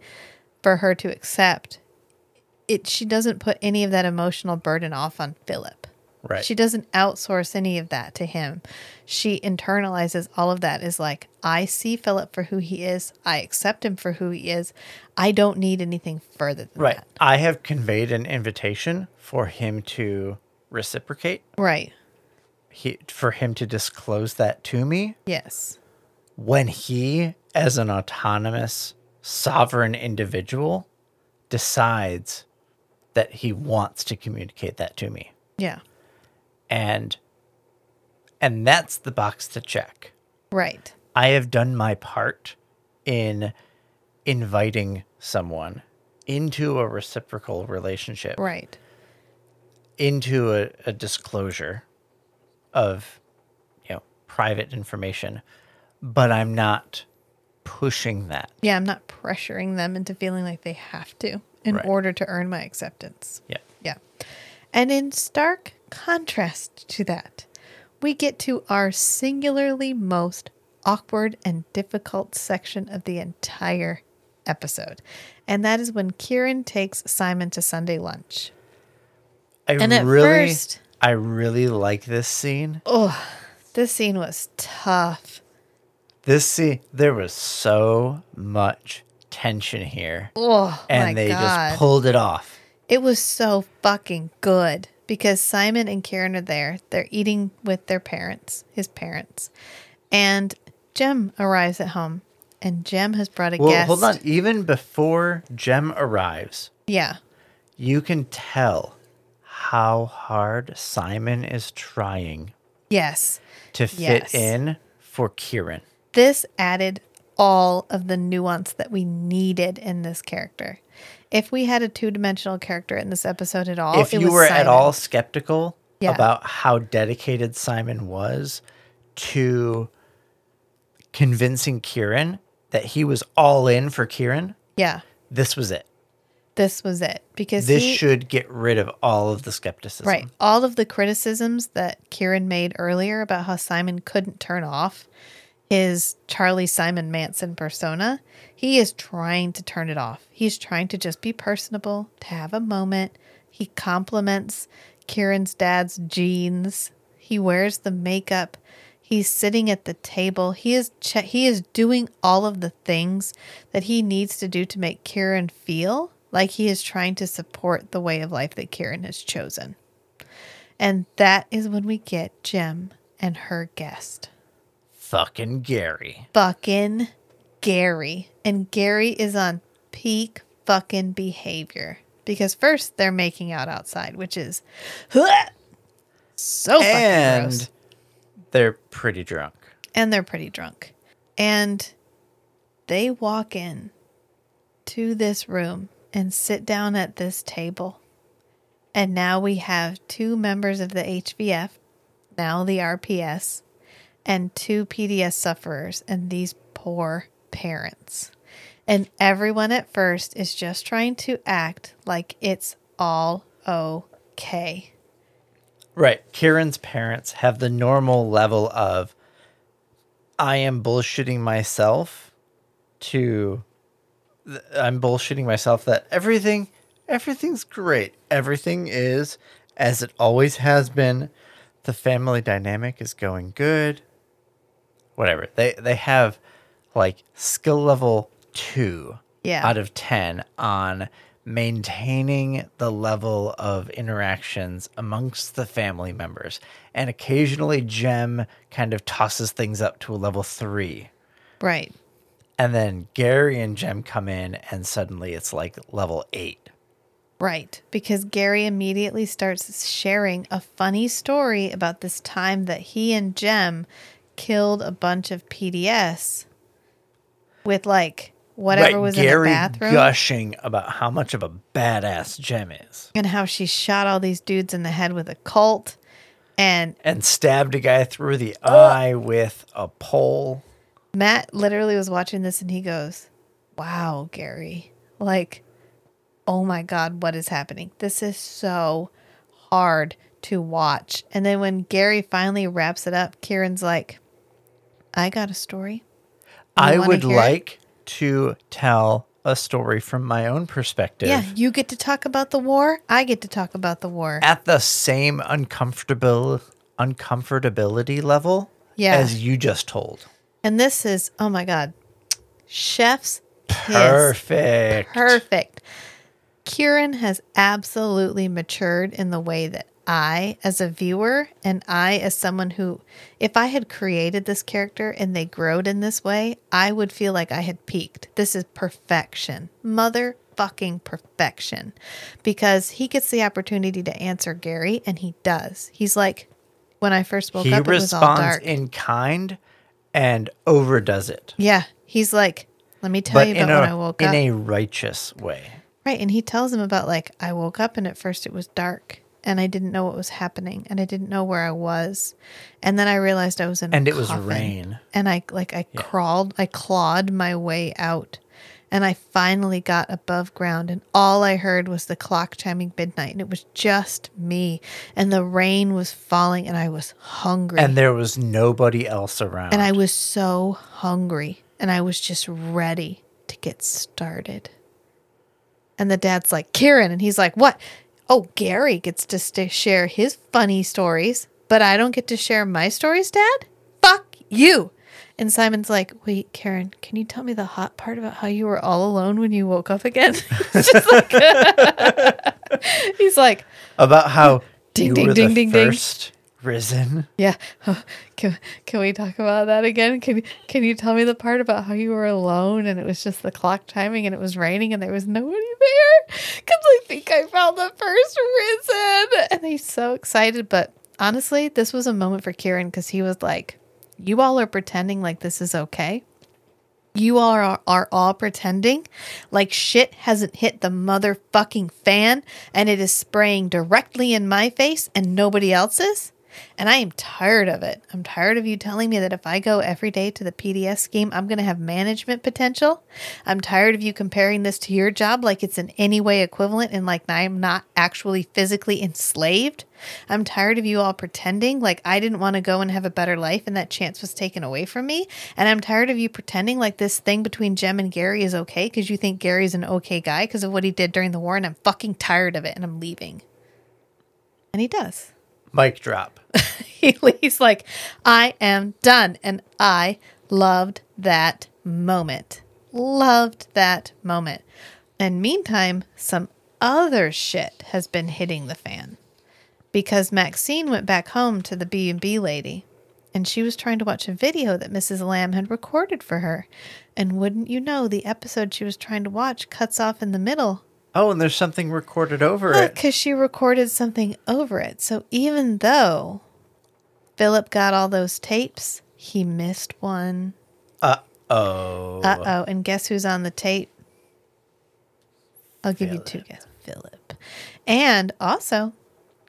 for her to accept, it she doesn't put any of that emotional burden off on Philip. Right. She doesn't outsource any of that to him. She internalizes all of that is like, I see Philip for who he is. I accept him for who he is. I don't need anything further than that. Right. that. I have conveyed an invitation for him to reciprocate, Right. He, for him to disclose that to me Yes. when he, as an autonomous, sovereign individual, decides that he wants to communicate that to me. Yeah. And and that's the box to check. Right. I have done my part in inviting someone into a reciprocal relationship, Right. into a, a disclosure of you know private information, but I'm not pushing that. Yeah, I'm not pressuring them into feeling like they have to in Right. order to earn my acceptance. Yeah. Yeah. And in stark contrast to that, we get to our singularly most awkward and difficult section of the entire episode. And that is when Kieren takes Simon to Sunday lunch. I And at really first- I really like this scene. Oh, this scene was tough. This scene there was so much tension here. Oh, and they God. just pulled it off. It was so fucking good because Simon and Kieren are there. They're eating with their parents, his parents. And Jem arrives at home and Jem has brought a Well, guest. hold on. Even before Jem arrives, Yeah. you can tell how hard Simon is trying Yes. to fit Yes. in for Kieren. This added all of the nuance that we needed in this character. If we had a two dimensional character in this episode at all, if you were at all skeptical Yeah. about how dedicated Simon was to convincing Kieren that he was all in for Kieren, Yeah. this was it. This was it. Because This he, should get rid of all of the skepticism. Right. All of the criticisms that Kieren made earlier about how Simon couldn't turn off his Charlie Simon Manson persona, he is trying to turn it off. He's trying to just be personable, to have a moment. He compliments Kieren's dad's jeans. He wears the makeup. He's sitting at the table. He is che- he is doing all of the things that he needs to do to make Kieren feel like he is trying to support the way of life that Kieren has chosen. And that is when we get Jem and her guest, Fucking Gary. fucking Gary. And Gary is on peak fucking behavior because first they're making out outside, which is so fucking and gross. they're pretty drunk. and they're pretty drunk. And they walk in to this room and sit down at this table. And now we have two members of the HVF, now the RPS, and two PDS sufferers and these poor parents. And everyone at first is just trying to act like it's all okay. Right. Kieren's parents have the normal level of I am bullshitting myself to I'm bullshitting myself that everything everything's great. Everything is as it always has been. The family dynamic is going good. Whatever. They they have like skill level 2 Yeah. out of 10 on maintaining the level of interactions amongst the family members. And occasionally, Jem kind of tosses things up to a level three. Right. And then Gary and Jem come in, and suddenly it's like level eight. Right, because Gary immediately starts sharing a funny story about this time that he and Jem killed a bunch of PDS with like whatever right, was Gary in the bathroom gushing about how much of a badass Jem is, and how she shot all these dudes in the head with a Colt and and stabbed a guy through the Oh. eye with a pole. Matt literally was watching this and he goes, Wow, Gary. Like, oh my God, what is happening? This is so hard to watch. And then when Gary finally wraps it up, Kieren's like, I got a story. I would hear it? like to tell a story from my own perspective. Yeah, you get to talk about the war. I get to talk about the war. At the same uncomfortable uncomfortability level Yeah. as you just told. And this is, oh my God, chef's kiss. Perfect. Perfect. Kieren has absolutely matured in the way that I, as a viewer, and I, as someone who, if I had created this character and they growed in this way, I would feel like I had peaked. This is perfection. Mother fucking perfection. Because he gets the opportunity to answer Gary, and he does. He's like, when I first woke he up, it was all dark. in kind and overdoes it. yeah. He's like, let me tell But you about when I woke in up. In a righteous way. Right. And he tells him about like, I woke up and at first it was dark and I didn't know what was happening and I didn't know where I was. And then I realized I was in a And it was rain. And I like I crawled, I clawed my way out. And I finally got above ground and all I heard was the clock chiming midnight and it was just me and the rain was falling and I was hungry. And there was nobody else around. and I was so hungry and I was just ready to get started. And the dad's like, Kieren. And he's like, What? Oh, Gary gets to st- share his funny stories, but I don't get to share my stories, Dad? Fuck you. And Simon's like, Wait, Karen, can you tell me the hot part about how you were all alone when you woke up again? Like- he's like, about how Ding, you ding, were ding, the ding, ding. first risen. Yeah. Can, can we talk about that again? Can can you tell me the part about how you were alone and it was just the clock timing and it was raining and there was nobody there? Because I think I found the first risen. And he's so excited. But honestly, this was a moment for Kieren because he was like, You all are pretending like this is okay. You all are, are all pretending like shit hasn't hit the motherfucking fan and it is spraying directly in my face and nobody else's. And I am tired of it. I'm tired of you telling me that if I go every day to the PDS scheme, I'm going to have management potential. I'm tired of you comparing this to your job like it's in any way equivalent and like I'm not actually physically enslaved. I'm tired of you all pretending like I didn't want to go and have a better life and that chance was taken away from me. And I'm tired of you pretending like this thing between Jem and Gary is okay because you think Gary's an okay guy because of what he did during the war. And I'm fucking tired of it and I'm leaving. And he does. Mic drop. He- He's like, I am done. And I loved that moment. Loved that moment. And meantime, some other shit has been hitting the fan because Maxine went back home to the B&B lady and she was trying to watch a video that Mrs. Lamb had recorded for her. And wouldn't you know, the episode she was trying to watch cuts off in the middle Oh, and there's something recorded over it. because she recorded something over it. So even though Philip got all those tapes, he missed one. Uh oh. Uh oh. And guess who's on the tape? I'll give you two guesses. Philip. And also,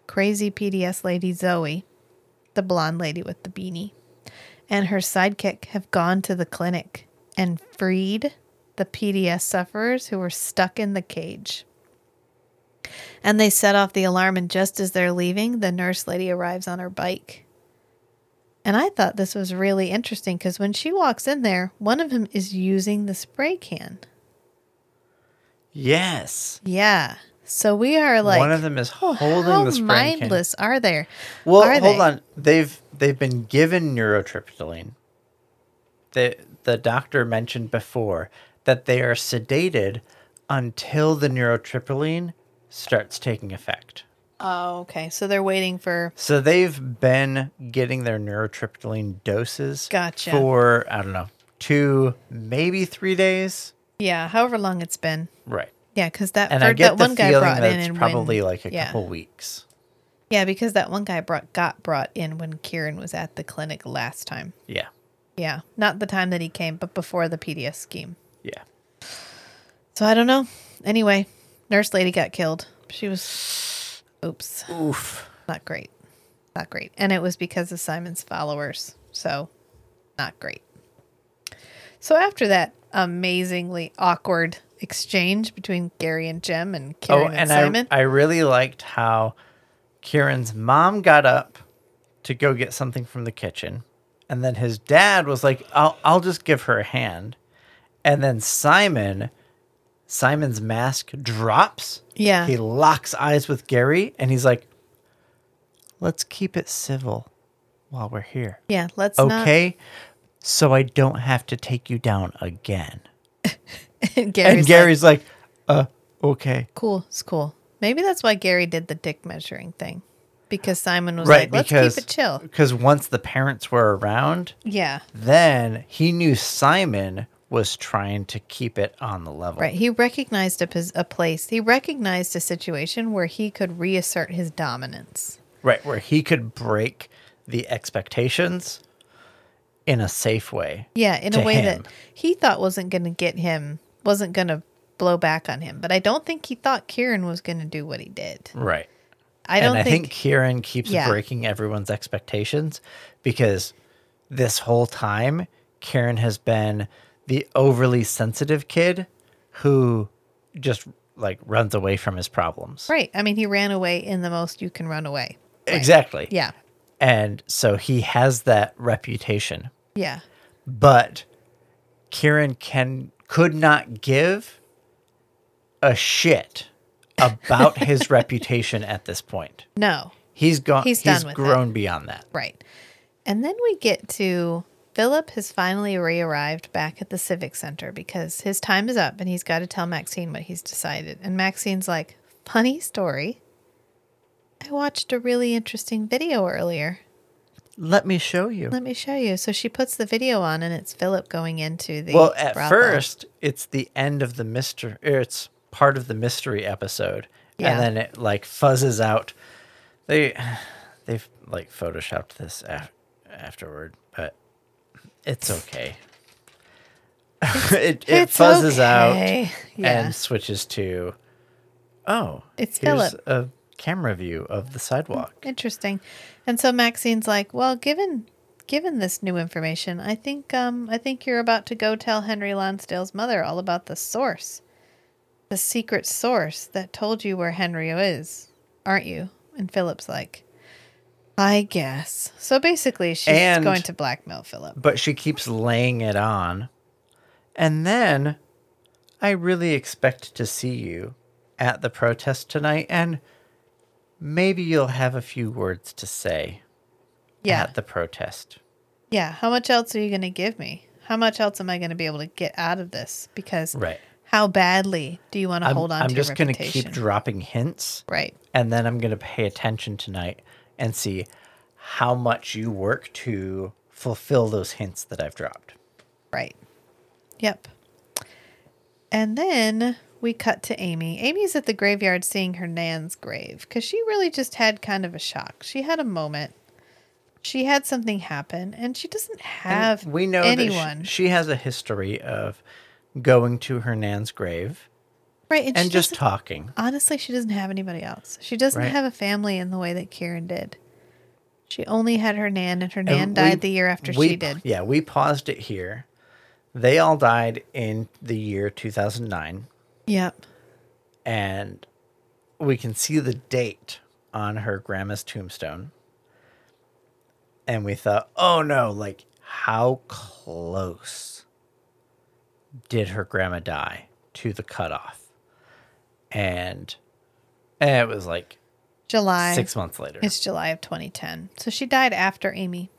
crazy PDS lady Zoe, the blonde lady with the beanie, and her sidekick have gone to the clinic and freed the PDS sufferers who were stuck in the cage. And they set off the alarm, and just as they're leaving, the nurse lady arrives on her bike. And I thought this was really interesting because when she walks in there, one of them is using the spray can. Yes. Yeah. So we are like One of them is oh, holding how the spray can. mindless are there? Well, are hold they? on. They've they've been given neurotriptyline. The the doctor mentioned before that they are sedated until the neurotriptyline starts taking effect. Oh, okay. So they're waiting for So they've been getting their neurotriptyline doses Gotcha. for I don't know two maybe three days. yeah, however long it's been. Right. Yeah, because that And I get that the one guy feeling brought that in it's and probably when- like a yeah. couple weeks. Yeah, because that one guy brought got brought in when Kieren was at the clinic last time. Yeah. Yeah, not the time that he came, but before the PDS scheme. Yeah. So I don't know. Anyway, nurse lady got killed. She was, oops, Oof. not great, not great, and it was because of Simon's followers. So, not great. So after that amazingly awkward exchange between Gary and Jem and Oh, Kieren and, and Simon, I, I really liked how Kieren's mom got up to go get something from the kitchen. And then his dad was like, I'll, I'll just give her a hand. And then Simon, Simon's mask drops. Yeah. He locks eyes with Gary and he's like, let's keep it civil while we're here. yeah, let's not. Okay. So I don't have to take you down again. and Gary's, and Gary's like, uh, okay. cool, it's cool. Maybe that's why Gary did the dick measuring thing, because Simon was right like, let's because keep it chill. because once the parents were around Yeah, then he knew simon was trying to keep it on the level right. He recognized a, pos- a place. He recognized a situation where he could reassert his dominance. right where he could break the expectations in a safe way Yeah, in a way him. that he thought wasn't going to get him, wasn't going to blow back on him. But I don't think he thought Kieren was going to do what he did. right I don't and i think, think kieren keeps Yeah. breaking everyone's expectations because this whole time kieren has been the overly sensitive kid who just like runs away from his problems right. I mean, he ran away in the most you can run away. way. exactly Yeah. And so he has that reputation. Yeah. But Kieren can could not give a shit about his reputation at this point. No. He's gone He's he's, done with grown beyond that. Right. And then we get to Philip has finally re arrived back at the Civic Center because his time is up and he's got to tell Maxine what he's decided. And Maxine's like, funny story. I watched a really interesting video earlier. Let me show you. Let me show you. So she puts the video on and it's Philip going into the. well, at brothel. first, it's the end of the mystery. It's part of the mystery episode, Yeah. and then it like fuzzes out. They they've like photoshopped this af- afterward, it's okay. it it It's fuzzes okay. out Yeah. and switches to oh, It's here's Philip. a camera view of the sidewalk. Interesting. And so Maxine's like, "Well, given given this new information, I think um I think you're about to go tell Henry Lonsdale's mother all about the source. The secret source that told you where Henry is, aren't you?" And Philip's like, "I guess." So basically, she's And- going to blackmail Philip. but she keeps laying it on. And then I really expect to see you at the protest tonight, and maybe you'll have a few words to say Yeah. at the protest. Yeah, how much else are you going to give me? How much else am I going to be able to get out of this? Because Right. how badly do you want to I'm, hold on I'm to just your going to reputation? keep dropping hints, right. and then I'm going to pay attention tonight and see how much you work to fulfill those hints that I've dropped. Right. Yep. And then we cut to Amy. Amy's at the graveyard seeing her Nan's grave because she really just had kind of a shock. She had a moment. She had something happen, and she doesn't have we know anyone. that sh- she has a history of going to her nan's grave right. And, and just talking. honestly, she doesn't have anybody else. She doesn't Right. have a family in the way that Kieren did. She only had her Nan, and her And Nan we- died the year after we- she did. Yeah, we paused it here. They all died in the year 2009, Yep. and we can see the date on her grandma's tombstone. And we thought, oh no, like, how close did her grandma die to the cutoff? And, and it was like July. six months later. It's July of 2010. So she died after Amy,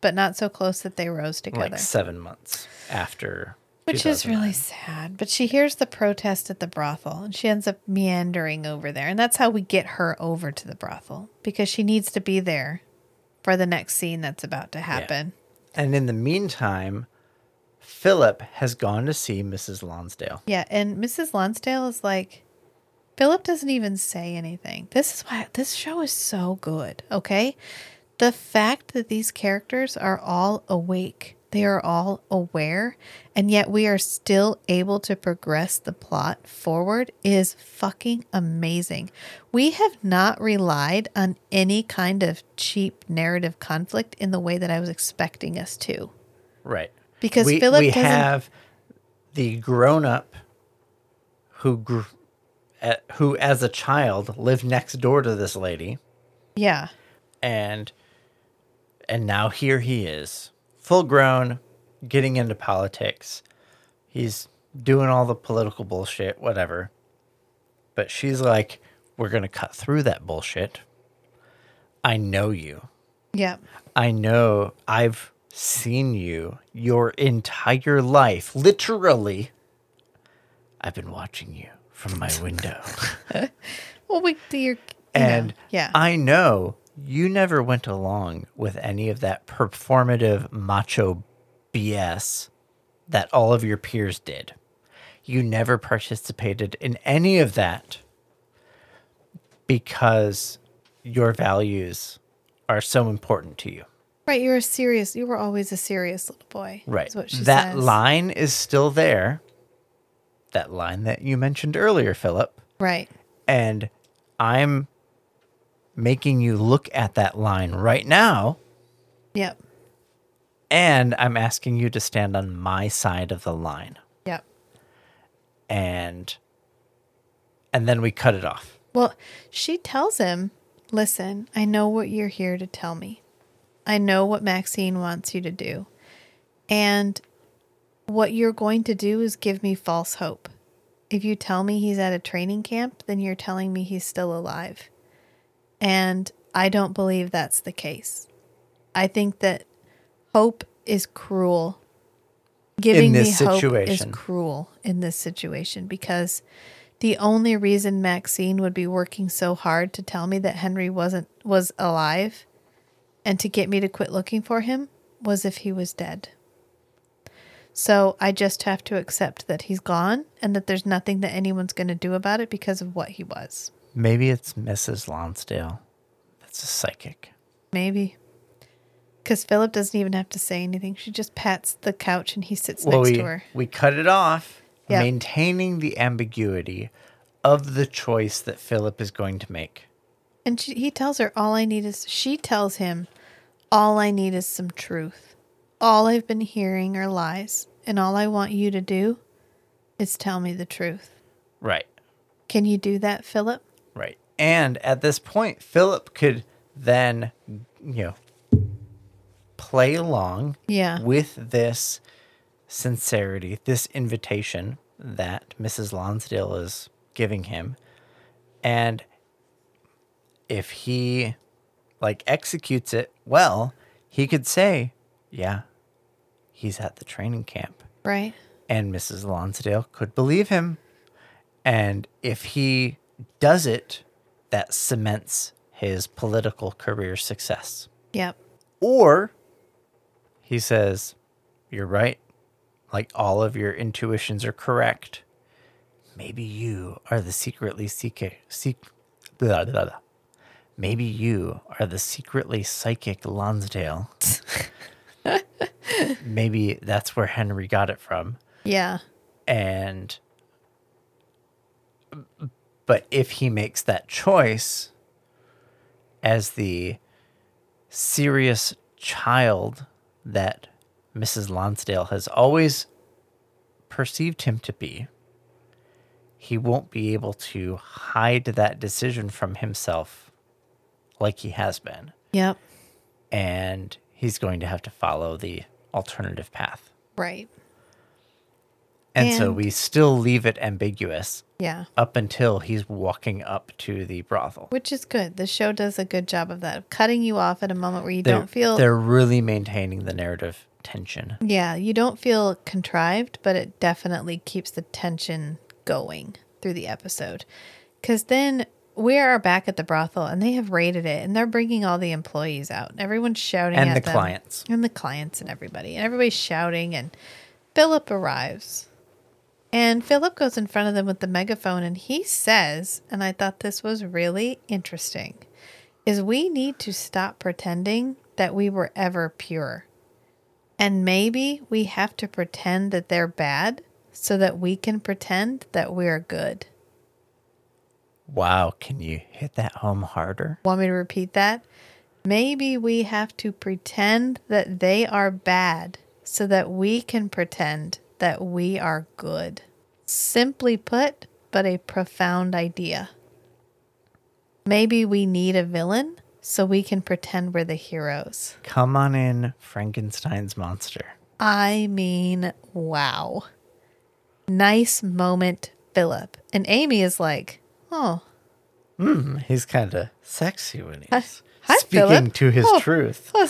but not so close that they rose together. like seven months after. Which is really sad. But she hears the protest at the brothel and she ends up meandering over there. And that's how we get her over to the brothel because she needs to be there for the next scene that's about to happen. And in the meantime, Philip has gone to see Mrs. Lonsdale. Yeah. and Mrs. Lonsdale is like, Philip doesn't even say anything. This is why this show is so good, okay? The fact that these characters are all awake, they are all aware, and yet we are still able to progress the plot forward is fucking amazing. We have not relied on any kind of cheap narrative conflict in the way that I was expecting us to. Right. Because we, Philip we doesn't- have the grown up who grew, who as a child lived next door to this lady Yeah. and and now here he is full grown getting into politics he's doing all the political bullshit whatever but she's like we're going to cut through that bullshit i know you Yeah. I know I've seen you your entire life. Literally, I've been watching you from my window. Well, we do your you and know, yeah. I know you never went along with any of that performative macho BS that all of your peers did. You never participated in any of that because your values are so important to you. right. You're a serious. You were always a serious little boy. Right. Is what she that says. line is still there. That line that you mentioned earlier, Philip. Right. And I'm making you look at that line right now. Yep. And I'm asking you to stand on my side of the line. Yep. And and then we cut it off. Well, she tells him, "Listen, I know what you're here to tell me. I know what Maxine wants you to do, and what you're going to do is give me false hope. If you tell me he's at a training camp, then you're telling me he's still alive, and I don't believe that's the case. I think that hope is cruel." Giving this me hope is cruel in this situation because the only reason Maxine would be working so hard to tell me that Henry wasn't was alive and to get me to quit looking for him was if he was dead. So I just have to accept that he's gone and that there's nothing that anyone's going to do about it because of what he was. Maybe it's Mrs. Lonsdale. That's a psychic. Maybe. Because Philip doesn't even have to say anything. She just pats the couch and he sits Well, next we, to her. we cut it off, Yeah. maintaining the ambiguity of the choice that Philip is going to make. And she, he tells her, All I need is, she tells him, All I need is some truth. All I've been hearing are lies. And all I want you to do is tell me the truth. Right. Can you do that, Philip? Right. And at this point, Philip could then, you know, play along Yeah. with this sincerity, this invitation that Mrs. Lonsdale is giving him. And if he like executes it well, he could say, Yeah, he's at the training camp Right? and Mrs. Lonsdale could believe him. And if he does it, that cements his political career success. Yep. Or he says, You're right. Like all of your intuitions are correct. Maybe you are the secretly psychic. Seek, blah, blah, blah. Maybe you are the secretly psychic Lonsdale. Maybe that's where Henry got it from. Yeah. And but if he makes that choice as the serious child that Mrs. Lonsdale has always perceived him to be, he won't be able to hide that decision from himself like he has been. Yep. And he's going to have to follow the alternative path. Right. And, so we still leave it ambiguous Yeah. up until he's walking up to the brothel. Which is good. The show does a good job of that, of cutting you off at a moment where you They're, don't feel they're really maintaining the narrative tension. Yeah, you don't feel contrived, but it definitely keeps the tension going through the episode. Because then we are back at the brothel and they have raided it and they're bringing all the employees out. Everyone's shouting And at the them. clients. And the clients and everybody. And everybody's shouting and Philip arrives. And Philip goes in front of them with the megaphone and he says, and I thought this was really interesting, is we need to stop pretending that we were ever pure. And maybe we have to pretend that they're bad so that we can pretend that we're good. Wow, can you hit that home harder? Want me to repeat that? Maybe we have to pretend that they are bad so that we can pretend that we are good. Simply put, but a profound idea. Maybe we need a villain so we can pretend we're the heroes. Come on in, Frankenstein's monster. I mean, wow. Nice moment, Philip. And Amy is like, oh, He's kind of sexy when he's hi, speaking Philip. to his Oh. truth. oh,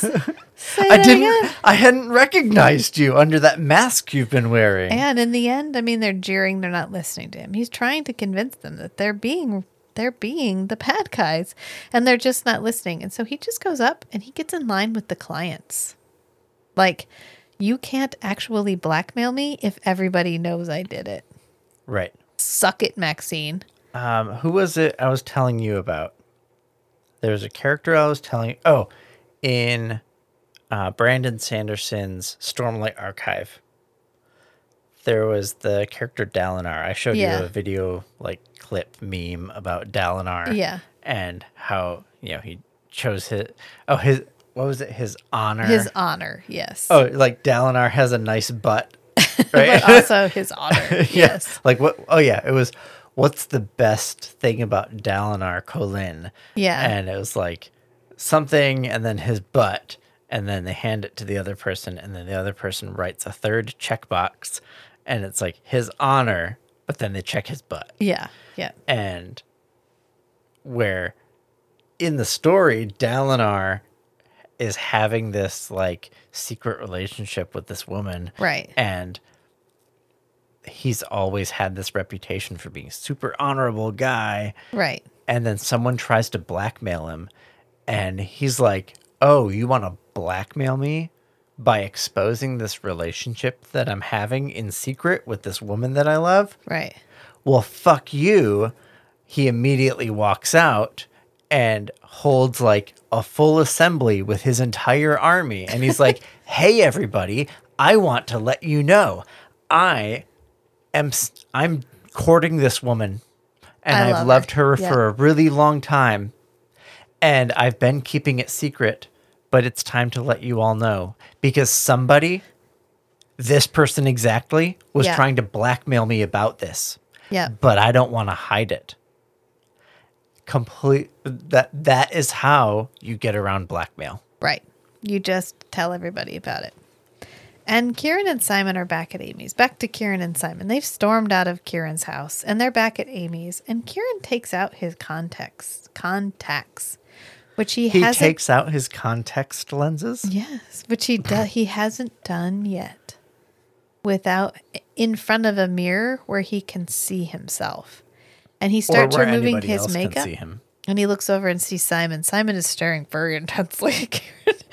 I didn't. again. I hadn't recognized you under that mask you've been wearing. And in the end, I mean, they're jeering. They're not listening to him. He's trying to convince them that they're being they're being the bad guys, and they're just not listening. And so he just goes up and he gets in line with the clients. Like, you can't actually blackmail me if everybody knows I did it. right. Suck it, Maxine. Um, who was it I was telling you about? There was a character I was telling you. Oh, in uh, Brandon Sanderson's Stormlight Archive, there was the character Dalinar. I showed Yeah. you a video, like clip meme about Dalinar. Yeah. And how, you know, he chose his, oh, his, what was it? His honor. His honor, yes. oh, like Dalinar has a nice butt. but Right? also his honor. Yeah. Yes. Like what? Oh yeah, it was. What's the best thing about Dalinar Kholin? Yeah. And it was like something, and then his butt, and then they hand it to the other person, and then the other person writes a third checkbox, and it's like his honor, but then they check his butt, Yeah. Yeah. and where in the story Dalinar is having this like secret relationship with this woman Right. and he's always had this reputation for being a super honorable guy Right. and then someone tries to blackmail him and he's like oh you want to blackmail me by exposing this relationship that i'm having in secret with this woman that i love Right. well fuck you he immediately walks out and holds like a full assembly with his entire army and he's like hey everybody i want to let you know i am i'm courting this woman and I i've love her. loved her, Yeah. for a really long time and i've been keeping it secret but it's time to let you all know because somebody this person exactly was Yeah. trying to blackmail me about this Yeah. but I don't want to hide it. Complete that that is how you get around blackmail. Right. You just tell everybody about it. And Kieren and Simon are back at Amy's. Back to Kieren and Simon. They've stormed out of Kieren's house and they're back at Amy's. And Kieren takes out his contacts, contacts, which he, He hasn't. takes out his context lenses. yes, which he do, he hasn't done yet, without in front of a mirror where he can see himself. And he starts removing his makeup. And he looks over and sees Simon. Simon is staring very intensely.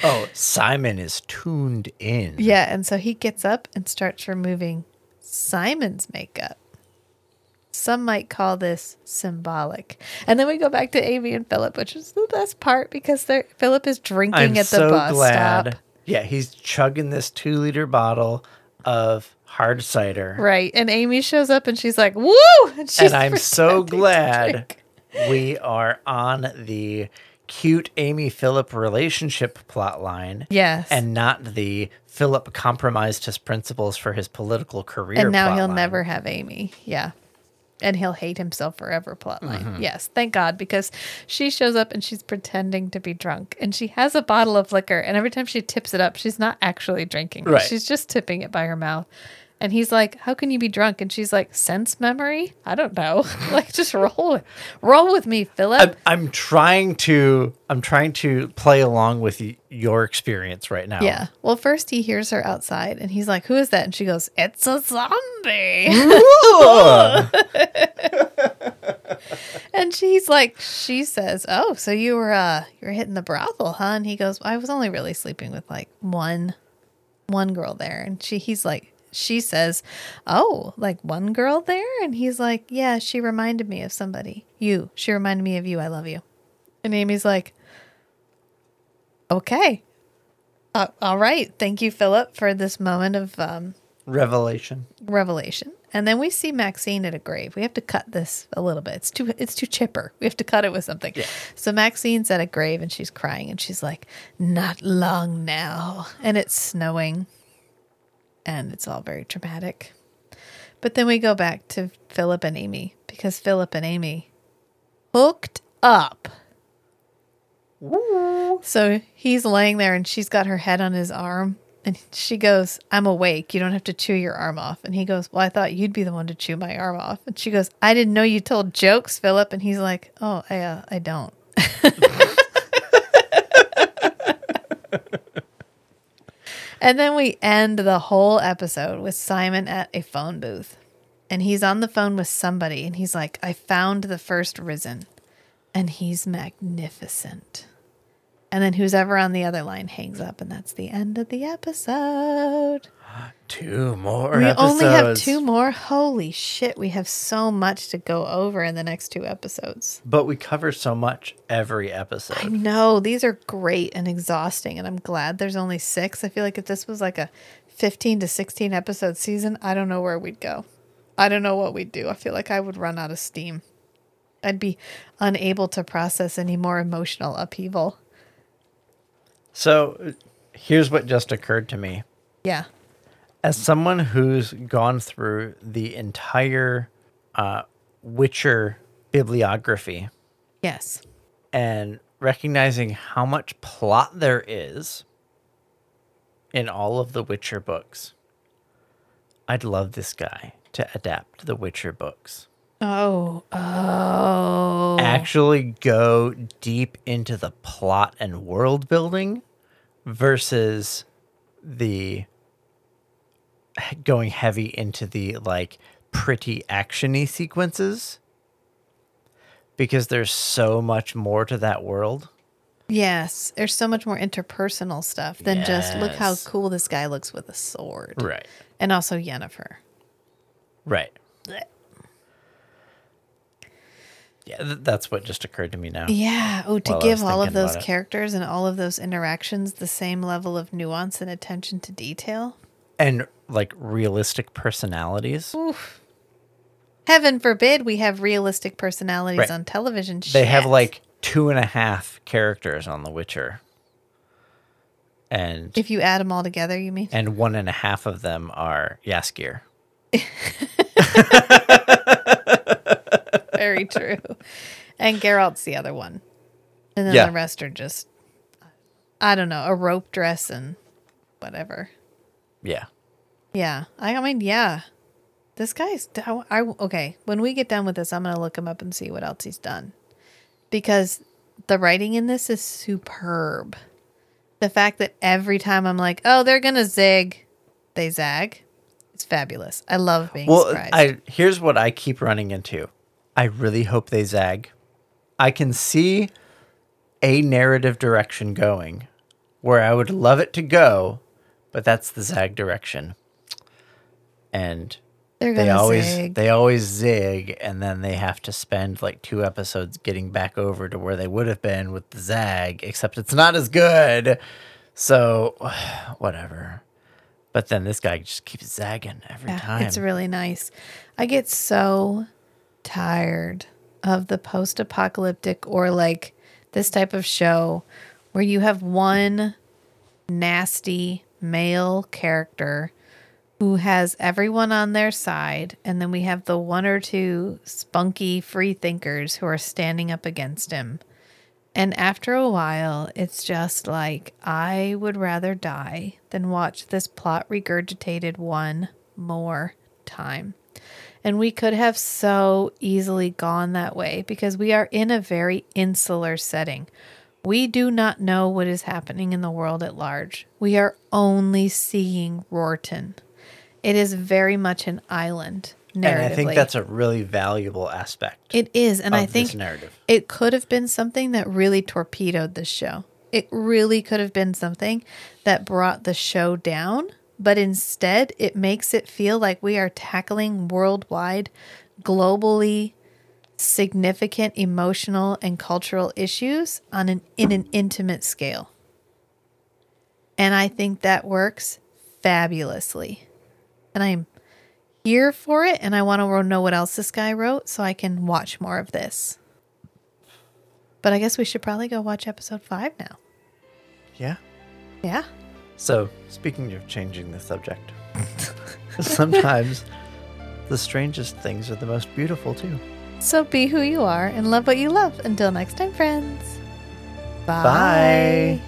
Oh, Simon is tuned in. Yeah, and so he gets up and starts removing Simon's makeup. Some might call this symbolic. And then we go back to Amy and Philip, which is the best part because they're Philip is drinking I'm at the so bus glad. stop. Yeah, he's chugging this two liter bottle of hard cider. Right. And Amy shows up and she's like, Woo! And, she's and I'm so glad. We are on the cute Amy Philip relationship plot line. Yes. And not the Philip compromised his principles for his political career. and now he'll line. never have Amy. Yeah. And he'll hate himself forever plotline. Mm-hmm. Yes, thank God, because she shows up and she's pretending to be drunk. And she has a bottle of liquor. And every time she tips it up, she's not actually drinking. Right. She's just tipping it by her mouth. And he's like, How can you be drunk? And she's like, Sense memory? I don't know. like, just roll with, roll with me, Philip. I'm, I'm trying to I'm trying to play along with y- your experience right now. yeah. Well, first he hears her outside and he's like, Who is that? And she goes, It's a zombie. And she's like, she says, "Oh, so you were uh you were hitting the brothel, huh?" And he goes, "I was only really sleeping with like one one girl there." And she he's like, she says, "Oh, like one girl there?" And he's like, "Yeah, she reminded me of somebody. You. She reminded me of you. I love you." And Amy's like, "Okay, uh, all right. Thank you, Philip, for this moment of um, Revelation. revelation." And then we see Maxine at a grave. We have to cut this a little bit. It's too it's too chipper. We have to cut it with something. Yeah. So Maxine's at a grave and she's crying and she's like, "Not long now." And it's snowing. And it's all very dramatic. But then we go back to Philip and Amy because Philip and Amy hooked up. So he's laying there and she's got her head on his arm. And she goes, I'm awake. You don't have to chew your arm off. And he goes, Well, I thought you'd be the one to chew my arm off. And she goes, I didn't know you told jokes, Philip. And he's like, Oh, I, uh, I don't. and then we end the whole episode with Simon at a phone booth. And he's on the phone with somebody. And he's like, I found the first risen. And he's magnificent. And then who's ever on the other line hangs up, and that's the end of the episode. Two more we only have two more. Holy shit, we have so much to go over in the next two episodes. But we cover so much every episode. I know these are great and exhausting, and I'm glad there's only six. I feel like if this was like a 15 to 16 episode season, I don't know where we'd go. I don't know what we'd do. I feel like I would run out of steam. I'd be unable to process any more emotional upheaval. So here's what just occurred to me. Yeah. As someone who's gone through the entire uh, Witcher bibliography Yes. and recognizing how much plot there is in all of the Witcher books, I'd love this guy to adapt the Witcher books. Oh. Oh. Actually go deep into the plot and world building versus the going heavy into the like pretty actiony sequences because there's so much more to that world. Yes, there's so much more interpersonal stuff than just look how cool this guy looks with a sword. Right. And also Yennefer. Right. Yeah, th- that's what just occurred to me now. Yeah. Oh, to give all of those characters and all of those interactions the same level of nuance and attention to detail. And like realistic personalities. Oof. Heaven forbid we have realistic personalities Right. on television. Shows. They have Shit. like two and a half characters on The Witcher. And If you add them all together, you mean? and one and a half of them are Jaskier. Very true. And Geralt's the other one. And then Yeah. the rest are just, I don't know, a rope dress and whatever. Yeah. Yeah. I, mean, yeah. This guy's, I, I, okay. When we get done with this, I'm going to look him up and see what else he's done. Because the writing in this is superb. The fact that every time I'm like, oh, they're going to zig, they zag. It's fabulous. I love being Well, surprised. I here's what I keep running into. I really hope they zag. I can see a narrative direction going where I would love it to go, but that's the zag direction. And they're they always zig. they always zig and then they have to spend like two episodes getting back over to where they would have been with the zag except it's not as good so whatever but then this guy just keeps zagging every Yeah, time It's really nice. I get so tired of the post apocalyptic or like this type of show where you have one nasty male character who has everyone on their side, and then we have the one or two spunky free thinkers who are standing up against him. And after a while, it's just like, I would rather die than watch this plot regurgitated one more time. And we could have so easily gone that way because we are in a very insular setting. We do not know what is happening in the world at large. We are only seeing Roarton. It is very much an island narratively. and i think that's a really valuable aspect It is, and I think narrative it could have been something that really torpedoed the show. It really could have been something that brought the show down but instead it makes it feel like we are tackling worldwide, globally significant emotional and cultural issues on an in an intimate scale. And I think that works fabulously. And I'm here for it and I want to know what else this guy wrote so I can watch more of this. But I guess we should probably go watch episode 5 now. Yeah. Yeah. So, speaking of changing the subject, sometimes the strangest things are the most beautiful too. So be who you are and love what you love. Until next time, friends. Bye.